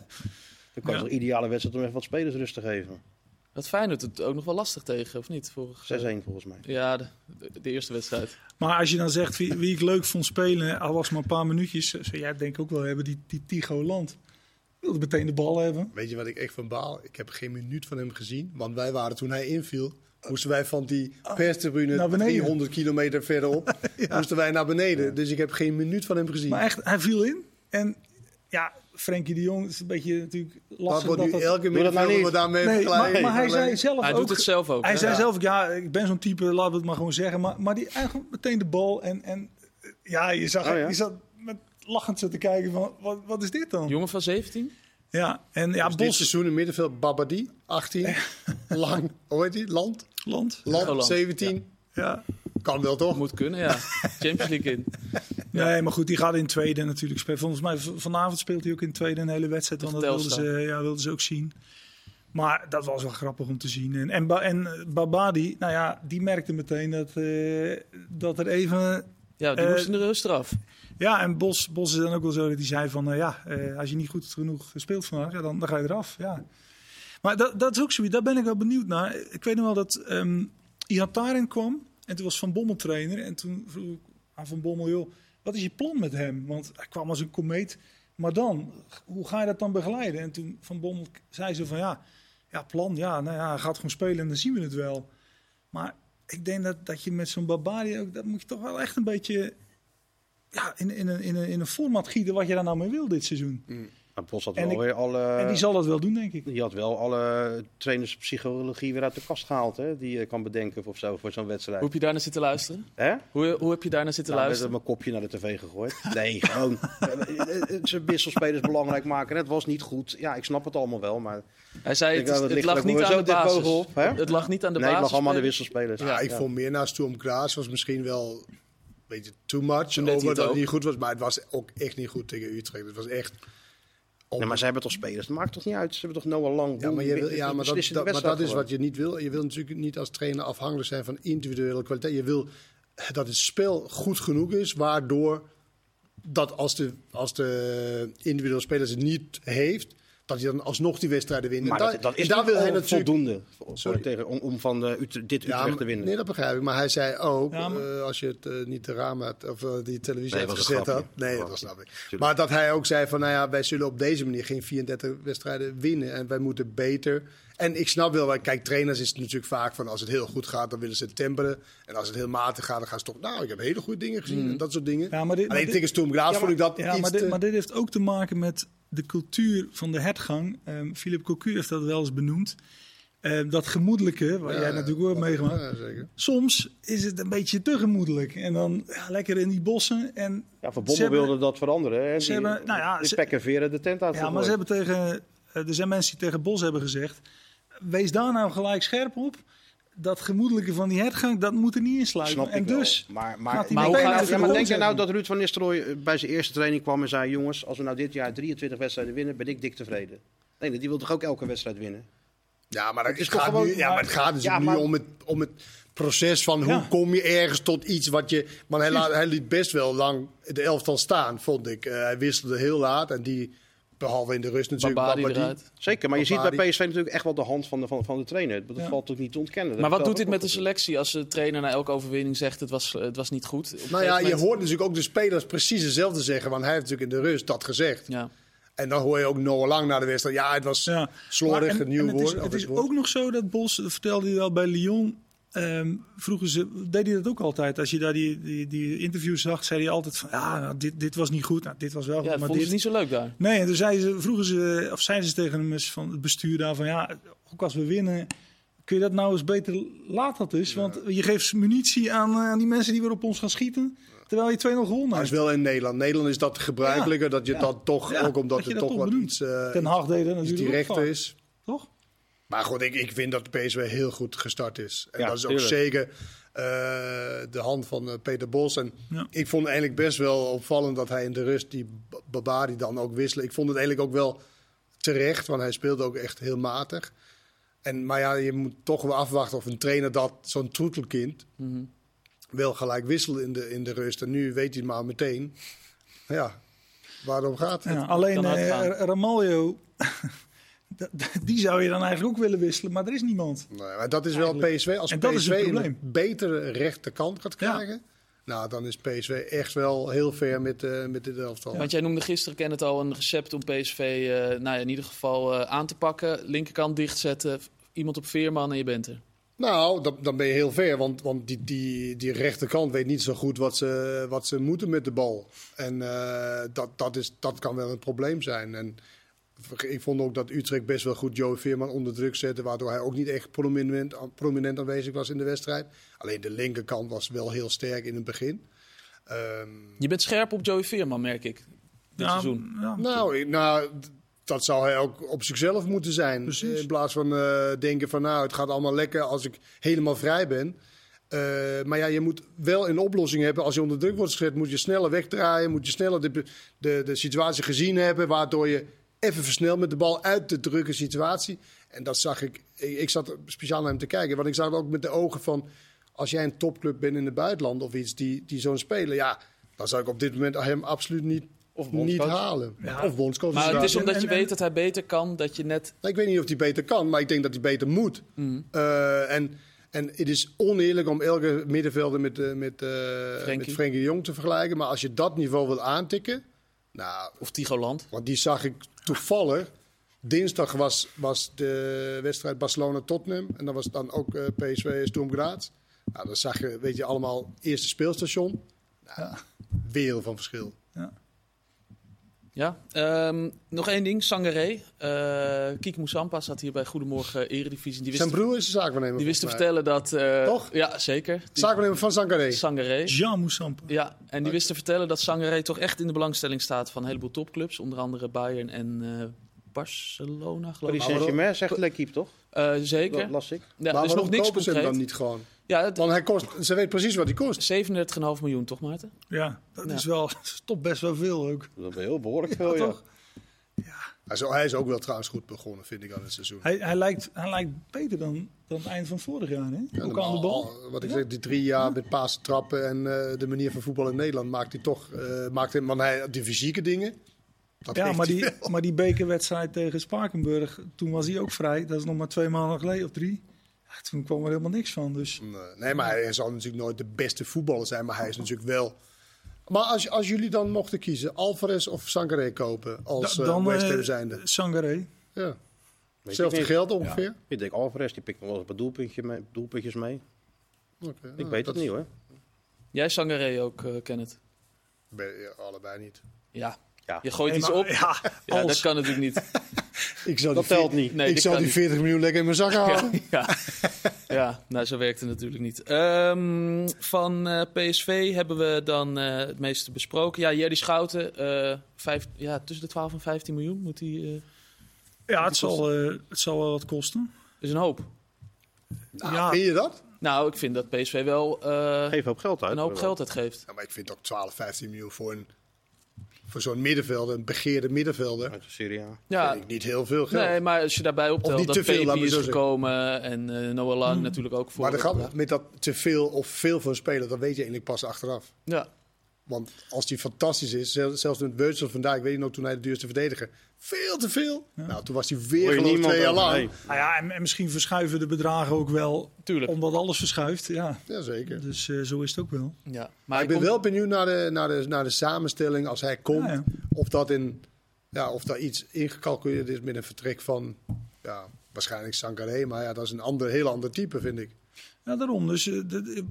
Dan kan je Ja. toch ideale wedstrijd om even wat spelers rust te geven. 6-1 Dat Feyenoord het ook nog wel lastig tegen, of niet? Vorig, volgens mij. Ja, de, de eerste wedstrijd. Maar als je dan zegt wie, wie ik leuk vond spelen, al was maar een paar minuutjes, zou jij denk ik ook wel hebben, die, die Tigo Land. Wilde meteen de bal hebben. Weet je wat ik echt van baal? Ik heb geen minuut van hem gezien. Want wij waren toen hij inviel. Moesten wij van die Naar perstribune beneden. 300 kilometer verderop. Moesten wij naar beneden. Dus ik heb geen minuut van hem gezien. Maar echt, hij viel in. En ja, Frenkie de Jong is een beetje natuurlijk lastig. wordt nu dat dat- elke nou wordt daarmee Nee, maar, maar hij zei zelf Hij ook... doet het zelf ook. Hij hè? zei Ja. zelf, ja, ik ben zo'n type, laten we het maar gewoon zeggen. Maar, maar die eigenlijk meteen de bal en, en ja, je zag, Oh ja. je zat met lachend zo te kijken van, wat, wat is dit dan? Jongen van 17? Ja, en ja, Dus dit seizoen in middenveld Babadi, 18. Lang, hoe heet die? Land? Land. Land, Holland. 17. Ja. Kan wel toch? Moet kunnen, ja. Champions League in. Nee, maar goed, die gaat in tweede natuurlijk spelen. Volgens mij vanavond speelt hij ook in tweede een hele wedstrijd. Want dat wilden ze, ja, wilden ze ook zien. Maar dat was wel grappig om te zien. En, en, Ba- en Babadi, nou ja, die merkte meteen dat, eh, dat er even... Ja, die Eh, moest in de rust eraf. Ja, en Bos, Bos is dan ook wel zo dat hij zei van... eh, ja, eh, als je niet goed genoeg speelt vandaag, ja, dan, dan ga je eraf. Ja. Maar dat, dat is ook zoiets, daar ben ik wel benieuwd naar. Ik weet nog wel dat ehm Ihataren kwam en toen was Van Bommel trainer. En toen vroeg ik aan Van Bommel, joh, wat is je plan met hem? Want hij kwam als een komeet. Maar dan, hoe ga je dat dan begeleiden? En toen Van Bommel zei ze van, ja, ja plan, ja, nou ja, hij gaat gewoon spelen en dan zien we het wel. Maar ik denk dat, dat je met zo'n Barbari ook, dat moet je toch wel echt een beetje ja, in, in, een, in, een, in een format gieten wat je daar nou mee wil dit seizoen. Maar Bos had En wel ik- weer alle... en die zal dat wel doen, denk ik. Die had wel alle trainerspsychologie weer uit de kast gehaald, hè? Die je kan bedenken of zo voor zo'n wedstrijd. Hoe heb je daar naar zitten luisteren? Hè? Hoe, hoe heb je daar naar zitten Nou, met luisteren? mijn kopje naar de tv gegooid. Nee, gewoon. Zijn wisselspelers belangrijk maken. Het was niet goed. Ja, ik snap het allemaal wel, maar... Hij zei, Ik het, is- het lag niet aan de basis. hè? Het lag niet aan de nee, het basis. lag allemaal aan de wisselspelers. Ja, ik vond meer naar Sturm Graz was misschien wel beetje too much. Hij Over het dat het niet goed was, maar het was ook echt niet goed tegen Utrecht. Het was echt... Nee, maar ze hebben toch spelers? Dat maakt toch niet uit? Ze hebben toch Noah Lang. Ja, maar, je wil, ja, maar, dat, dat, maar dat is wat je niet wil. Je wil natuurlijk niet als trainer afhankelijk zijn van individuele kwaliteit. Je wil dat het spel goed genoeg is, waardoor dat als de, als de individuele speler het niet heeft, dat hij dan alsnog die wedstrijden wint. En Maar daar- dat, dat en is daar wil hij natuurlijk voldoende Sorry? tegen, om, om van de Utre- dit Ja, Utrecht te winnen. Nee, dat begrijp ik. Maar hij zei ook, Ja, maar- eh, als je het eh, niet de raam had, of eh, die televisie Nee, had was een gezet had. Nee, Grapje. dat snap ik. Tuurlijk. Maar dat hij ook zei van, nou ja, wij zullen op deze manier geen 34 wedstrijden winnen. En wij moeten beter. En ik snap wel, want kijk, trainers is het natuurlijk vaak van, als het heel goed gaat, dan willen ze het temperen. En als het heel matig gaat, dan gaan ze toch, nou, ik heb hele goede dingen gezien. En dat soort dingen. Ja, maar dit- Alleen tegen Ja, vond ik dat Ja, iets maar dit, te- maar dit heeft ook te maken met de cultuur van de hertgang. Ehm Philip Cocu heeft dat wel eens benoemd. Ehm, dat gemoedelijke, waar Ja, jij natuurlijk ook hebt meegemaakt. Ja, zeker. Soms is het een beetje te gemoedelijk. En dan ja, lekker in die bossen. En Ja, Van ze Bommel hebben- wilde dat veranderen. Hè? ze Die- hebben- nou ja, die ze- veren de tent uit. Ja, maar ze hebben tegen. eh, Er zijn mensen die tegen Bos hebben gezegd. Wees daar nou gelijk scherp op. Dat gemoedelijke van die hertgang, dat moet er niet insluiten. Snap en ik wel. dus. Maar, maar, Maar hoe gaat ja, maar denk je voorzet. nou dat Ruud van Nistelrooy eh, bij zijn eerste training kwam en zei... jongens, als we nou dit jaar 23 wedstrijden winnen, ben ik dik tevreden. Nee, die wil toch ook elke wedstrijd winnen? Ja, maar, dat Het is gaat gewoon- nu, ja, maar het gaat dus Ja, nu om, het, om het proces van hoe Ja. kom je ergens tot iets wat je... Maar hij, laat, hij liet best wel lang de elftal staan, vond ik. Eh, hij wisselde heel laat en die, behalve in de rust natuurlijk... Babadi Babadi. eruit. Zeker, maar je ziet bij PSV natuurlijk echt wel de hand van de, van, van de trainer. Dat Ja. valt toch niet te ontkennen. Dat Maar wat doet dit met de selectie als de trainer na elke overwinning zegt het was, het was niet goed? Op Nou ja, je hoort natuurlijk ook de spelers precies hetzelfde zeggen. Want hij heeft natuurlijk in de rust dat gezegd. Ja. En dan hoor je ook Noah Lang na de wedstrijd. Ja, het was Ja. slordig, Maar- een nieuw en het woord. is, het is woord. ook nog zo dat Bos, vertelde hij wel bij Lyon. Ehm, vroegen ze, deed hij dat ook altijd. Als je daar die, die, die interviews zag, zei hij altijd van ja, nou, dit, dit was niet goed. Nou, dit was wel Ja, goed. dat Maar vonden ze dit, niet zo leuk daar. Nee, en toen zeiden ze, vroegen ze, of zeiden ze tegen hem eens van het bestuur daar van ja, ook als we winnen, kun je dat nou eens beter laat dat eens. Want je geeft munitie aan, eh, aan die mensen die weer op ons gaan schieten. Terwijl je 2-0 gewonnen hebt. is wel in Nederland. Nederland is dat gebruikelijker. dat je Ja. dat toch, Ja, ook omdat dat je het dat toch wat iets, Ten Hag deed dat iets natuurlijk ook directer vaak, is. Maar goed, ik, ik vind dat de PSV heel goed gestart is. En Ja, dat is ook tuurlijk. zeker eh, de hand van eh, Peter Bos. En Ja. ik vond het eigenlijk best wel opvallend dat hij in de rust die B- Babadi dan ook wisselde. Ik vond het eigenlijk ook wel terecht, want hij speelde ook echt heel matig. En, maar ja, je moet toch wel afwachten of een trainer dat, zo'n troetelkind, Mhm. wel gelijk wisselt in de, in de rust. En nu weet hij het maar meteen. Ja, waarom gaat het? Ja, alleen eh. Ramaljo, die zou je dan eigenlijk ook willen wisselen, maar er is niemand. Nee, maar dat is wel PSV. Als En dat is PSV het een betere rechterkant gaat Ja. krijgen, nou, dan is PSV echt wel heel ver met, eh met dit elftal. Want jij noemde gisteren, ken het al, een recept om PSV eh, nou ja, in ieder geval eh, aan te pakken. Linkerkant dichtzetten, iemand op Veerman en je bent er. Nou, dan, dan ben je heel ver, want, want die, die, die rechterkant weet niet zo goed wat ze, wat ze moeten met de bal. En eh, dat, dat, is, dat kan wel een probleem zijn. En ik vond ook dat Utrecht best wel goed Joey Veerman onder druk zette, waardoor hij ook niet echt prominent, prominent aanwezig was in de wedstrijd. Alleen de linkerkant was wel heel sterk in het begin. Ehm, Je bent scherp op Joey Veerman, merk ik. Dit Ja, seizoen. ja. nou, nou, dat zou hij ook op zichzelf moeten zijn. Precies. In plaats van eh, denken van nou, het gaat allemaal lekker als ik helemaal vrij ben. Eh, maar ja, je moet wel een oplossing hebben. Als je onder druk wordt gezet, moet je sneller wegdraaien. Moet je sneller de, de, de situatie gezien hebben. Waardoor je even versnelt met de bal uit de drukke situatie. En dat zag ik. Ik, zat speciaal naar hem te kijken. Want ik zag het ook met de ogen van. Als jij een topclub bent in het buitenland of iets die, die zo'n speler. Ja, dan zou ik op dit moment hem absoluut niet, Of niet halen. Ja. Of bondscoach. Maar het is omdat En- je en- weet dat hij beter kan, dat je net... Nou, ik weet niet of hij beter kan, maar ik denk dat hij beter moet. Mm. Eh, en, en het is oneerlijk om elke middenvelder met, eh met, eh Frenkie. met Frenkie de Jong te vergelijken. Maar als je dat niveau wil aantikken. Nou, Of Tigoland. want die zag ik toevallig. Dinsdag was, was de wedstrijd Barcelona-Tottenham. En dan was dan ook eh, PSV Sturm Graz. Nou, dan zag je, weet je, allemaal eerste speelstation. Nou, Wereld van verschil. Ja. Ehm, nog één ding, Sangaré. Eh Kik Moussampa zat hier bij Goedemorgen Eredivisie. Die wist, Zijn broer is de zaakwaarnemer. die wist te vertellen dat... eh, Toch? Ja, zeker. Zaakwaarnemer van Sangaré. Sangaré. Jean Moussampa. Ja, en die wist te vertellen dat Sangaré toch echt in de belangstelling staat van een heleboel topclubs. Onder andere Bayern en eh, Barcelona, geloof Paris ik. Saint-Germain zegt keep, toch? Eh, zeker. Dat las ik. Ja, maar is nog niks kopen ze hem concreet. dan niet gewoon? Ja, het, Want hij kost, ze weet precies wat hij kost. 37,5 miljoen toch, Maarten? Ja, dat Ja. is wel dat is toch best wel veel ook. Dat is heel behoorlijk veel, ja. toch? Hij is, hij is ook wel trouwens goed begonnen, vind ik, aan het seizoen. Hij, hij, lijkt, hij lijkt beter dan, dan het eind van vorig jaar. Hè? Ja, ook aan de bal. normaal, Wat ik zeg, die drie jaar met pasen trappen en eh, de manier van voetbal in Nederland maakt hij toch. eh maakt hem, maar hij, die fysieke dingen. Dat Ja, maar die, wel. maar die bekerwedstrijd tegen Spakenburg, toen was hij ook vrij. Dat is nog maar twee maanden geleden of drie. Toen kwam er helemaal niks van. Dus Nee, nee, maar hij zal natuurlijk nooit de beste voetballer zijn, maar hij is natuurlijk wel. Maar als, als jullie dan mochten kiezen, Alvarez of Sangaré kopen als da- dan West Ham zijnde? Sangaré. Ja. Hetzelfde geld ongeveer? Ik denk Alvarez, die pikt nog wel eens een paar doelpuntje mee, doelpuntjes mee. Oké, Ik nou, weet dat het niet hoor. Jij Sangaré ook, eh Kenneth? allebei niet. Ja. Ja. Je gooit Nee, iets maar- op. Ja, Ja, dat kan natuurlijk niet. Ik zal Dat die telt niet. Nee, ik kan die niet. 40 miljoen lekker in mijn zak halen. Ja, ja. nou zo werkt het natuurlijk niet. Ehm, van eh, PSV hebben we dan eh, het meeste besproken. Ja, Jerry Schouten, eh, vijf, ja, tussen de 12 en 15 miljoen moet hij. eh Ja, het zal, eh, het zal wel wat kosten. is een hoop. Nou, Ja. Vind je dat? Nou, ik vind dat PSV wel eh, Geef hoop geld uit. een hoop geld uitgeeft. Ja, maar ik vind ook 12, 15 miljoen voor, een, voor zo'n middenvelder, een begeerde middenvelder. Uit de Serie A. Ja, ik niet heel veel geld. nee, maar als je daarbij optelt dat me is gekomen en eh, Noah Lang natuurlijk ook voor. maar dan gaat, met dat te veel of veel voor een speler, dat weet je eigenlijk pas achteraf. Ja, Want als die fantastisch is, zel- zelfs met Virgil van Dijk, weet je nog toen hij de duurste verdediger, veel te veel. Nou, toen was hij weer geloof ik niemand twee jaar lang. Nee. Nou ja, en, en misschien verschuiven de bedragen ook wel. Tuurlijk. Omdat alles verschuift. Ja, Jazeker. dus eh, zo is het ook wel. ja. Maar Maar ik ben kom- wel benieuwd naar de, naar de, naar de samenstelling als hij komt. Ja, ja. Of, dat in, ja, of daar iets ingecalculeerd is met een vertrek van ja, waarschijnlijk Sankaré. Maar ja, dat is een ander, heel ander type, vind ik. Ja, daarom. Dus eh, de-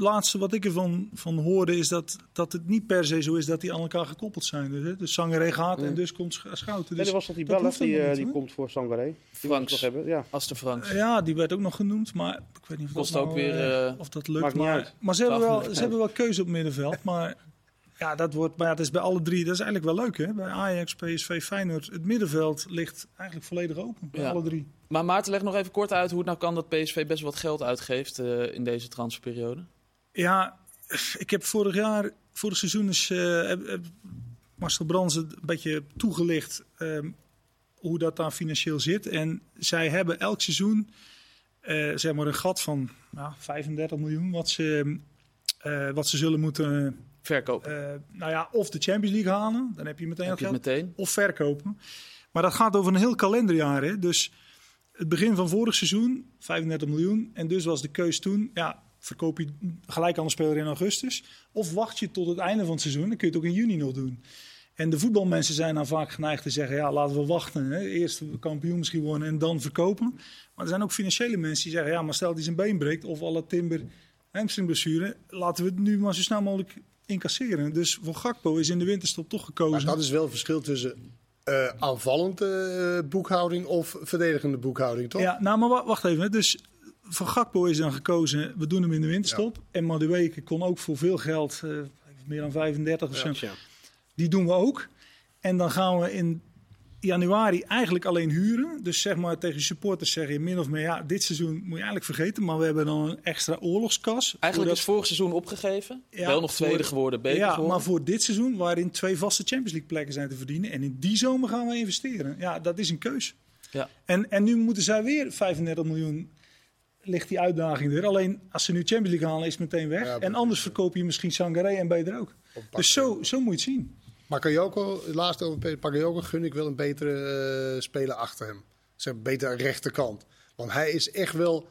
laatste wat ik ervan van hoorde is dat, dat het niet per se zo is dat die aan elkaar gekoppeld zijn. Dus, hè, dus Sangaré gaat en dus komt Sch- Schouten. Nee, Dus er was die dat Belg die, helemaal eh, niet, die hoor. komt voor Sangaré. Die Franks. hebben. Ja. Aster Franks. Ja, die werd ook nog genoemd, maar ik weet niet of Kost dat ook nou, weer, eh, eh, of dat lukt. maakt niet maar, uit. maar ze hebben, wel, 12 ze hebben wel keuze op het middenveld. Maar ja, dat wordt, maar ja, het is bij alle drie, dat is eigenlijk wel leuk hè. Bij Ajax, PSV, Feyenoord, het middenveld ligt eigenlijk volledig open. Bij Ja. alle drie. Maar Maarten, leg nog even kort uit hoe het nou kan dat PSV best wat geld uitgeeft eh, in deze transferperiode. Ja, ik heb vorig jaar, vorig seizoen is eh, Marcel Brands een beetje toegelicht ehm, hoe dat daar financieel zit. En zij hebben elk seizoen eh, zeg maar een gat van nou, 35 miljoen wat ze, eh, wat ze zullen moeten, Verkopen. nou ja, of de Champions League halen, dan heb je meteen Heb dat je het geld, meteen? of verkopen. Maar dat gaat over een heel kalenderjaar. Hè? Dus het begin van vorig seizoen, 35 miljoen. En dus was de keus toen, ja, verkoop je gelijk aan de speler in augustus. Of wacht je tot het einde van het seizoen, dan kun je het ook in juni nog doen. En de voetbalmensen zijn dan vaak geneigd te zeggen, ja, laten we wachten. Hè? Eerst kampioen misschien worden en dan verkopen. Maar er zijn ook financiële mensen die zeggen, ja, maar stel die zijn been breekt of alle timber hamstringblessure, laten we het nu maar zo snel mogelijk incasseren. Dus voor Gakpo is in de winterstop toch Maar gekozen. dat is wel het verschil tussen eh aanvallende eh, boekhouding of verdedigende boekhouding, toch? Ja, nou maar wa- wacht even. Dus voor Gakpo is dan gekozen, we doen hem in de winterstop. En Madueke kon ook voor veel geld, eh, meer dan 35 of zo, Ja. die doen we ook. En dan gaan we in januari eigenlijk alleen huren. Dus zeg maar tegen supporters zeg je min of meer, ja, dit seizoen moet je eigenlijk vergeten. Maar we hebben dan een extra oorlogskas. Eigenlijk is vorig seizoen opgegeven. Ja, Wel nog tweede geworden, beter Ja, geworden. maar voor dit seizoen, waarin twee vaste Champions League plekken zijn te verdienen. En in die zomer gaan we investeren. Ja, dat is een keus. Ja. En, en nu moeten zij weer 35 miljoen. Ligt die uitdaging er. Alleen als ze nu Champions League halen, is het meteen weg. Ja, en anders verkoop je misschien Sangaré en Beter ook. Dus zo, zo moet je het zien. Bakayoko, het laatste over Bakayoko gun ik wel een betere eh, speler achter hem. Zeg, een betere rechterkant. Want hij is echt wel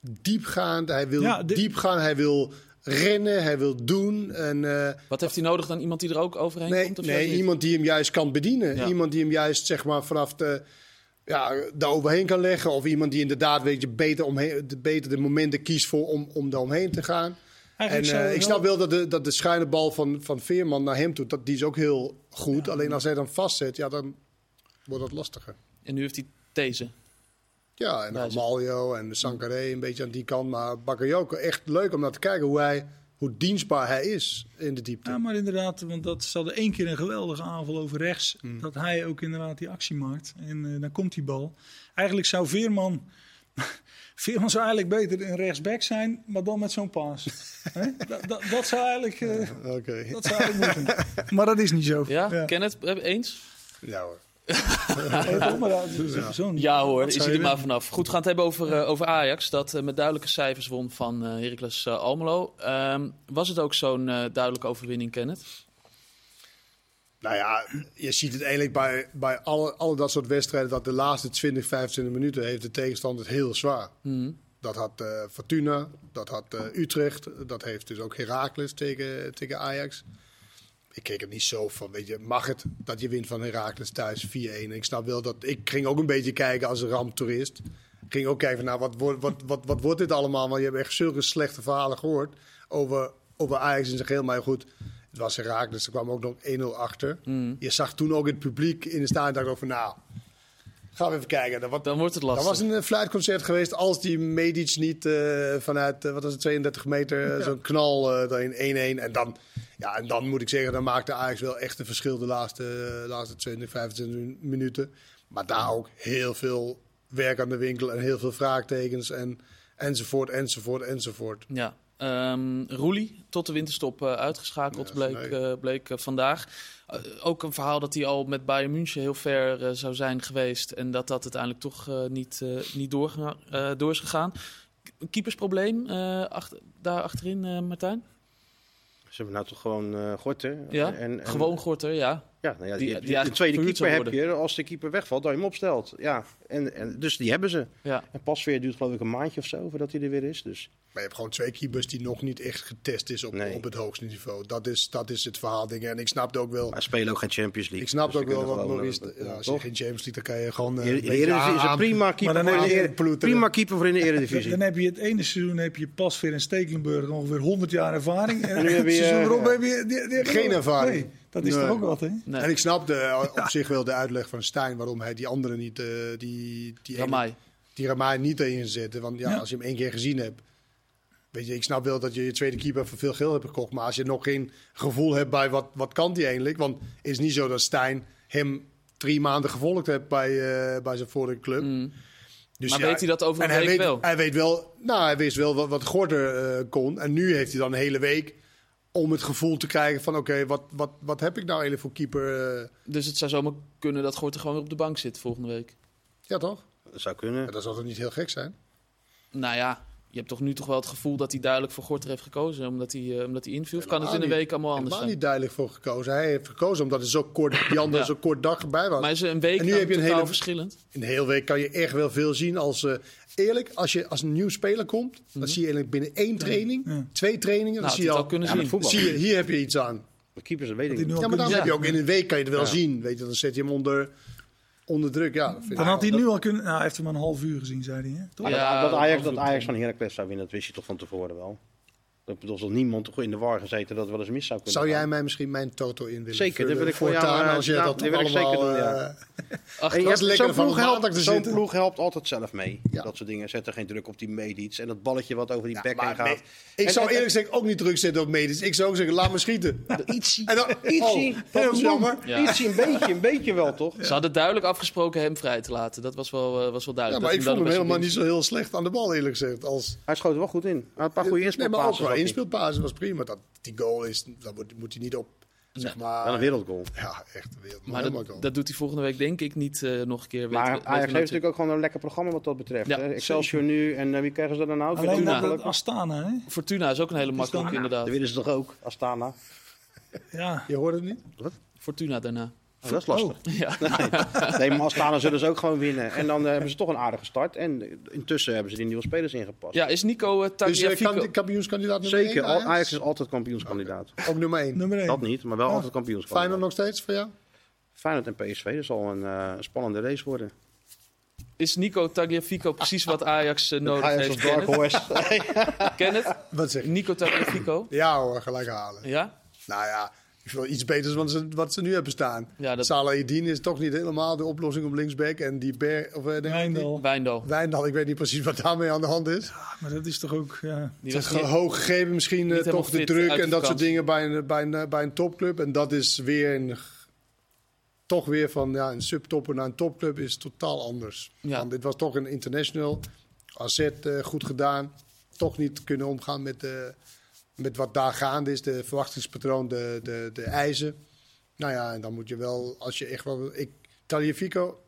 diepgaand. Hij wil Ja, de- diep gaan, hij wil rennen, hij wil doen. En, eh, Wat heeft hij nodig dan? Iemand die er ook overheen nee, komt? Of nee iemand die hem juist kan bedienen. Ja. Iemand die hem juist zeg maar, vanaf de, ja, daar overheen kan leggen. Of iemand die inderdaad weet je, beter, omheen, de, beter de momenten kiest voor om, om daar omheen te gaan. En eh, ik snap wel dat de, dat de schuine bal van, van Veerman naar hem toe, dat, die is ook heel goed. Alleen als hij dan vastzet, ja, dan wordt dat lastiger. En nu heeft hij deze. Ja, en Maljo en Sankaré een beetje aan die kant. Maar Bakayoko, echt leuk om naar te kijken hoe, hij, hoe dienstbaar hij is in de diepte. Ja, maar inderdaad, want dat ze hadden één keer een geweldige aanval over rechts. Hmm. Dat hij ook inderdaad die actie maakt. En eh, dan komt die bal. Eigenlijk zou Veerman... Veerman zou eigenlijk beter een rechtsback zijn, maar dan met zo'n paas. Hè? dat, dat, dat zou eigenlijk... eh, Oké. dat zou eigenlijk moeten. Maar dat is niet zo. Ja, ja. ken het eh, eens? Ja hoor. Ja hoor, is hij er maar vanaf. Goed, we gaan het hebben over, eh, over Ajax. Dat eh, met duidelijke cijfers won van eh Heracles Almelo. Ehm, was het ook zo'n duidelijke overwinning, Kenneth? Nou ja, je ziet het eigenlijk bij, bij alle, alle dat soort wedstrijden... dat de laatste 20, 25 minuten heeft de tegenstander het heel zwaar. Dat had eh, Fortuna, dat had eh, Utrecht, dat heeft dus ook Heracles tegen, tegen Ajax. Ik keek er niet zo van, weet je, mag het dat je wint van Heracles thuis 4-1? Ik snap wel dat, ik ging ook een beetje kijken als een ramptoerist. Ging ook kijken van, nou, wat, wordt- wat, wat, wat wordt dit allemaal? Want je hebt echt zulke slechte verhalen gehoord over, over Ajax in zijn geheel. Maar goed, het was Heracles, er kwam ook nog 1-0 achter. Je zag toen ook het publiek in de stadion, dacht ook van, nou, gaan we even kijken. Dat, wat, Dan wordt het dat lastig. was een eh, fluitconcert geweest als die Medic niet eh, vanuit, eh, wat was het, 32 meter, zo'n knal eh daarin 1-1. En dan, ja, en dan moet ik zeggen, dan maakte Ajax wel echt een verschil de laatste, laatste 20, 25 minuten. Maar daar ook heel veel werk aan de winkel en heel veel vraagtekens en, enzovoort, enzovoort, enzovoort. Ja. Ehm Roelie, tot de winterstop eh, uitgeschakeld, Ja, bleek, nee. eh, bleek eh, vandaag. Ook een verhaal dat hij al met Bayern München heel ver zou zijn geweest. En dat dat uiteindelijk toch niet, niet eh, door is gegaan. Een keepersprobleem achter, daar achterin, Martijn? Ze hebben nou toch gewoon eh Gorter. Ja, En, en- gewoon Gorter, ja. Ja, nou ja, Die- die, die de tweede keeper heb je. Als de keeper wegvalt, dat je hem opstelt. Ja, en, en, dus die hebben ze. ja. En Pasveer duurt geloof ik een maandje of zo voordat hij er weer is. Dus Maar je hebt gewoon twee keepers die nog niet echt getest is op, Nee. op het hoogste niveau. Dat is, dat is het verhaal, dingen. En ik snapte ook wel... maar ze spelen ook geen Champions League. Ik snap Dus ook ze wel wat Maurice... Ja, als je geen James League, dan kan je gewoon... eh, In is een prima keeper, Maar dan voor in de ploeteren. prima keeper voor in de Dan, Eredivisie. dan heb je het ene seizoen heb je Pasveer en Stekelenburg ongeveer 100 jaar ervaring. En, nu heb het seizoen eh, erop heb je die- die- Geen ervaring. Nee, dat is Nee. toch ook wat, hè? Nee. En ik snap de, op zich wel de uitleg van Stijn waarom hij die andere niet, eh, die, die, ene- Ramai. die Ramai niet erin zette. Want ja, Ja. als je hem één keer gezien hebt, weet je, ik snap wel dat je je tweede keeper voor veel geld hebt gekocht. Maar als je nog geen gevoel hebt bij wat, wat kan die eigenlijk, want het is niet zo dat Stijn hem drie maanden gevolgd heeft bij, eh, bij zijn vorige club. Dus Maar weet hij dat over een en hij week weet, wel? Hij weet wel, nou, hij wist wel wat, wat Gorter eh, kon. En nu heeft hij dan een hele week om het gevoel te krijgen van, oké, wat, wat, wat heb ik nou eigenlijk voor keeper? eh? Dus het zou zomaar kunnen dat Gorter gewoon weer op de bank zit volgende week. ja, toch? Dat zou kunnen. Ja, dat zal toch niet heel gek zijn? Nou ja, je hebt toch nu toch wel het gevoel dat hij duidelijk voor Gorter heeft gekozen. Omdat hij, eh, omdat hij inviel. Of kan het in een week allemaal anders zijn? niet duidelijk voor gekozen. Hij heeft gekozen omdat er zo kort, die andere Ja. zo kort dag erbij was. Maar is een week En nu heb je een hele- verschillend? In de hele week kan je echt wel veel zien. Als, eh, eerlijk, als je als een nieuw speler komt, dan zie je eigenlijk binnen één training, Ja. twee trainingen, dan Mhm. Nou, zie je al, al kunnen zien. voetbal. zie je, hier heb je iets aan. De keepers, dat weet ik hij nu niet. al Ja, maar dan Ja. heb je ook in een week kan je het wel Ja. zien. Weet je, dan zet je hem onder, onder druk. Ja, dat vind ik Dan had hij nu al kunnen... Nou, hij heeft hem een half uur gezien, zei hij. Hè? Toch? Ja, dat, dat Ajax, dat Ajax van Heracles zou winnen, dat wist je toch van tevoren wel. Dat bedoelt dat niemand toch in de war gezeten dat het wel eens mis zou kunnen Zou jij gaan. mij misschien mijn toto in willen Zeker, dat vullen wil ik voor jou, eh, als je nou, dat dat toch wil ik zeker allemaal... doen, ja. eh, Ach, En je was hebt- lekker zo'n van ploeg, helpt, zo'n ploeg helpt altijd zelf mee. Ja. Dat soort dingen. Zet er geen druk op die meet iets. En dat balletje wat over die bek maar heen gaat. nee, ik En- zou en- eerlijk gezegd ook niet druk zitten op medisch. Ik zou ook zeggen, laat me schieten. Ietsie, En dan- ietsie, oh, dat was jammer. Ja. Ietsie, een beetje, een beetje wel toch? Ze hadden duidelijk afgesproken hem vrij te laten. Dat was wel, eh, was wel Ja, duidelijk. maar ik dat vond hem helemaal niet zo heel slecht aan de bal, eerlijk gezegd. Als, Hij schoot er wel goed in. Hij had een paar goede nee, hij. inspeelpaas was prima. Dat, die goal is, daar moet, moet hij niet op, zeg maar. Wel een wereldgoal. Ja, echt een wereld. Maar dat, dat doet hij volgende week denk ik niet eh, nog een keer. Maar weet- Ajax weten we heeft natuurlijk ook gewoon een lekker programma wat dat betreft. Ja, hè. Excelsior nu en eh, wie krijgen ze dan nou? Alleen Fortuna. dat Astana, hè? Fortuna is ook een hele makkelijke inderdaad. Dat willen ze toch ook, Astana? Ja. Je hoort het niet? Fortuna daarna. Oh, dat is lastig. Ja. Nee, maar zullen ze ook gewoon winnen. En dan eh, hebben ze toch een aardige start. En eh, intussen hebben ze die nieuwe spelers ingepast. ja, is Nico uh, Dus eh, Tagliafico... kan, kampioenskandidaat nummer Zeker, 1 Al- Ajax is altijd kampioenskandidaat. Ook nummer 1. Nummer 1. Dat niet, maar wel altijd Feyenoord kampioenskandidaat. nog steeds voor jou? Feyenoord en PSV, dat zal een eh, spannende race worden. Is Nico Tagliafico precies wat Ajax eh, nodig Ajax heeft? als dark Ken horse. het? Ken het? Wat zeg je? Nico Tagliafico? Ja hoor, gelijk halen. Ja? Nou ja, ik vind wel iets beters dan ze, wat ze nu hebben staan. Ja, dat- Salah Eddin is toch niet helemaal de oplossing op linksback. En die Ber, of, eh, Wijndal. Wijndal. ik weet niet precies wat daarmee aan de hand is. Maar dat is toch ook... Ja. Die was hoog gegeven misschien eh, toch de druk en dat soort dingen bij een, bij, een, bij een topclub. En dat is weer een, toch weer van ja, een subtopper naar een topclub is totaal anders. Ja. Want dit was toch een international. AZ eh, goed gedaan. Toch niet kunnen omgaan met, de, met wat daar gaande is. De verwachtingspatroon, de, de, de eisen. Nou ja, en dan moet je wel, als je echt wel... Ik, Taliafico,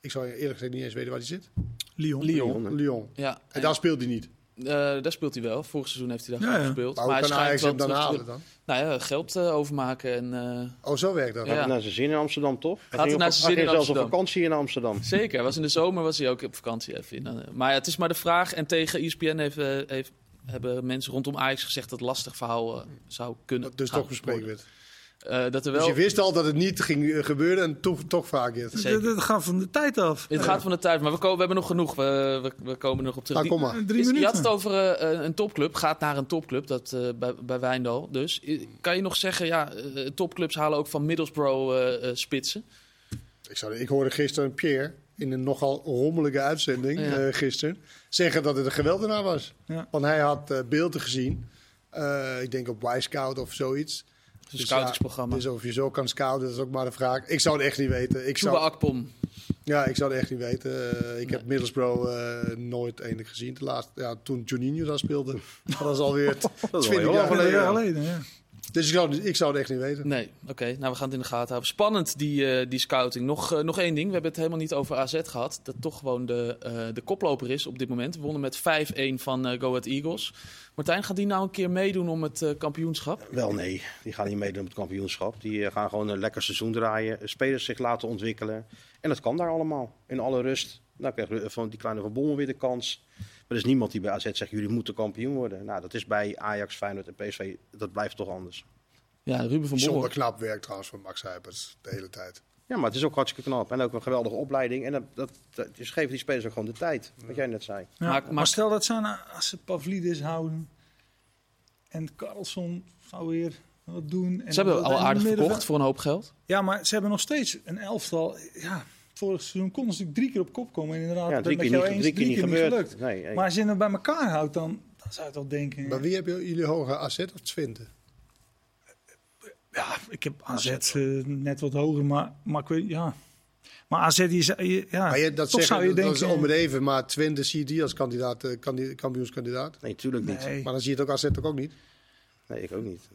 ik zou eerlijk gezegd niet eens weten waar hij zit. Lyon. Lyon. Lyon. Ja. En daar speelt hij niet. Eh, daar speelt hij wel. Vorig seizoen heeft hij daar Ja, gespeeld. Maar hij kan Ajax hem dan halen dan? Nou ja, geld eh, overmaken en... eh, Oh, zo werkt dat. Ja. Had hij naar zijn zin in Amsterdam, toch? Hij hij ging naar op- zijn hij zin in zelfs op Amsterdam. vakantie in Amsterdam. Zeker, hij was in de zomer was hij ook op vakantie even in. eh, Maar ja, het is maar de vraag. En tegen ESPN heeft, heeft, hebben mensen rondom Ajax gezegd dat het lastig verhaal eh, zou kunnen Dat dus toch bespreken werd. Eh, dat er Dus wel... je wist al dat het niet ging eh, gebeuren en toch, toch vaak dat gaat van de tijd af. Het gaat van de tijd, maar we, ko- we hebben nog genoeg. We, we, we komen nog op terug. Nou, kom maar. Drie Is- je minuten. had het over een topclub, gaat naar een topclub, dat, eh, bij, bij Wijndal. Dus kan je nog zeggen, ja, topclubs halen ook van Middlesbrough spitsen. Ik, zou, ik hoorde gisteren Pierre in een nogal rommelige uitzending Ja. eh, gisteren zeggen dat het een geweldenaar was. Ja. Want hij had eh, beelden gezien. eh, ik denk op Y-Scout of zoiets. Een Dus scoutingsprogramma. Ja, dus of je zo kan scouten, dat is ook maar de vraag. Ik zou het echt niet weten. Ik zou, Akpom. ja, ik zou het echt niet weten. Ik heb Middlesbrough nooit enig gezien. De laatste, ja, toen Juninho daar speelde. Dat was alweer Dat is wel 20 heel jaar geleden, ja. Dus ik zou, ik zou het echt niet weten. Nee, oké. Nou, we gaan het in de gaten houden. Spannend, die, eh, die scouting. Nog, eh, nog één ding. We hebben het helemaal niet over AZ gehad. Dat toch gewoon de, eh, de koploper is op dit moment. We wonnen met 5-1 van eh, Go Ahead Eagles. Martijn, gaat die nou een keer meedoen om het eh, kampioenschap? Wel nee, die gaan niet meedoen op het kampioenschap. Die gaan gewoon een lekker seizoen draaien. Spelers zich laten ontwikkelen. En dat kan daar allemaal. In alle rust. Nou krijgen we van die kleine Van Bommel weer de kans. Maar er is niemand die bij AZ zegt, jullie moeten kampioen worden. Nou, dat is bij Ajax, Feyenoord en PSV, dat blijft toch anders. Ja, Ruben van Bommel. knap werk trouwens van Max Huipers de hele tijd. Ja, maar het is ook hartstikke knap. En ook een geweldige opleiding. En dat, dat, dat, dus geven die spelers ook gewoon de tijd. Wat jij net zei. Ja, Maar- stel dat ze, nou, als ze Pavlidis houden en Carlson zou weer wat doen. En Ze hebben al aardig verkocht voor een hoop geld. Ja, maar ze hebben nog steeds een elftal. Ja, vorig seizoen konden ze natuurlijk drie keer op kop komen. En inderdaad, Ja, ben drie ik keer met jou niet, eens, drie keer niet gebeurd. gelukt. Nee, nee. Maar als je het bij elkaar houdt, dan, dan zou je toch denken... Maar wie hebben jullie hoger AZ of Twente? Ja, ik heb AZ eh, net wat hoger, maar, maar ik weet, ja. Maar AZ, die, is- ja, Maar je, dat toch zeggen, zou je dat denken... is om het even, maar Twente zie je die als kandidaat, eh, kandi- kampioenskandidaat. nee, tuurlijk niet. nee, Maar dan zie je het ook AZ ook, ook niet. Nee, ik ook niet.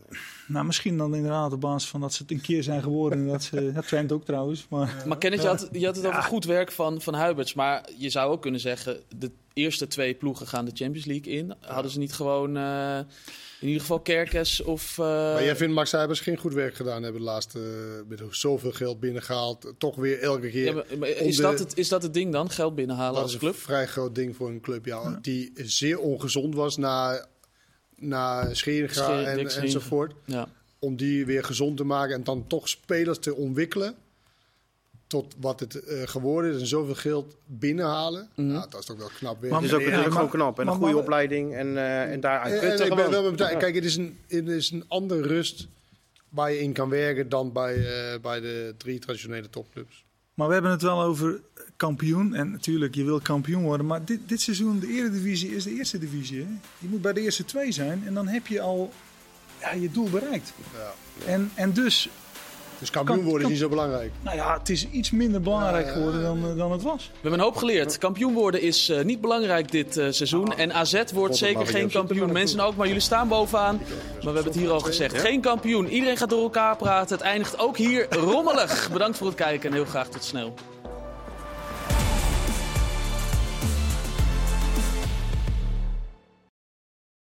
nou, misschien dan inderdaad op basis van dat ze het een keer zijn geworden. en dat ze, dat Twente ook trouwens, maar... Maar Kenneth, je had, je had het over goed werk van, van Huiberts. Maar je zou ook kunnen zeggen, de eerste twee ploegen gaan de Champions League in. Hadden ze niet gewoon eh, in ieder geval Kerkers of... eh, Maar jij vindt Max Huibers geen goed werk gedaan hebben de laatste, eh, met zoveel geld binnengehaald. Toch weer elke keer. ja, maar- maar is, de- dat het, is dat het ding dan? Geld binnenhalen dat als is club? een vrij groot ding voor een club, ja, die zeer ongezond was na, na Scheringa Schering- en, enzovoort. Ja. Om die weer gezond te maken en dan toch spelers te ontwikkelen. tot wat het eh, geworden is en zoveel geld binnenhalen. Mhm. nou, dat is toch wel knap weer. Maar- Het is ook Ja, natuurlijk gewoon knap. En een goede maar- opleiding en, eh en daaruit En- en ik ben wel Ja. Kijk, het is, een, het is een andere rust waar je in kan werken dan bij, eh, bij de drie traditionele topclubs. Maar we hebben het wel over kampioen. En natuurlijk, je wil kampioen worden. Maar dit, dit seizoen, de Eredivisie is de eerste divisie. Hè? Je moet bij de eerste twee zijn. En dan heb je al ja, je doel bereikt. Ja. En, en dus, Dus kampioen Kan- worden is kan- niet zo belangrijk. nou ja, het is iets minder belangrijk Ja, ja, geworden dan, eh, dan het was. We hebben een hoop geleerd. Kampioen worden is eh, niet belangrijk dit eh, seizoen. En AZ wordt zeker geen kampioen. Mensen ook, maar jullie staan bovenaan. Maar we hebben het hier al gezegd. Geen kampioen. Iedereen gaat door elkaar praten. Het eindigt ook hier rommelig. Bedankt voor het kijken en heel graag tot snel.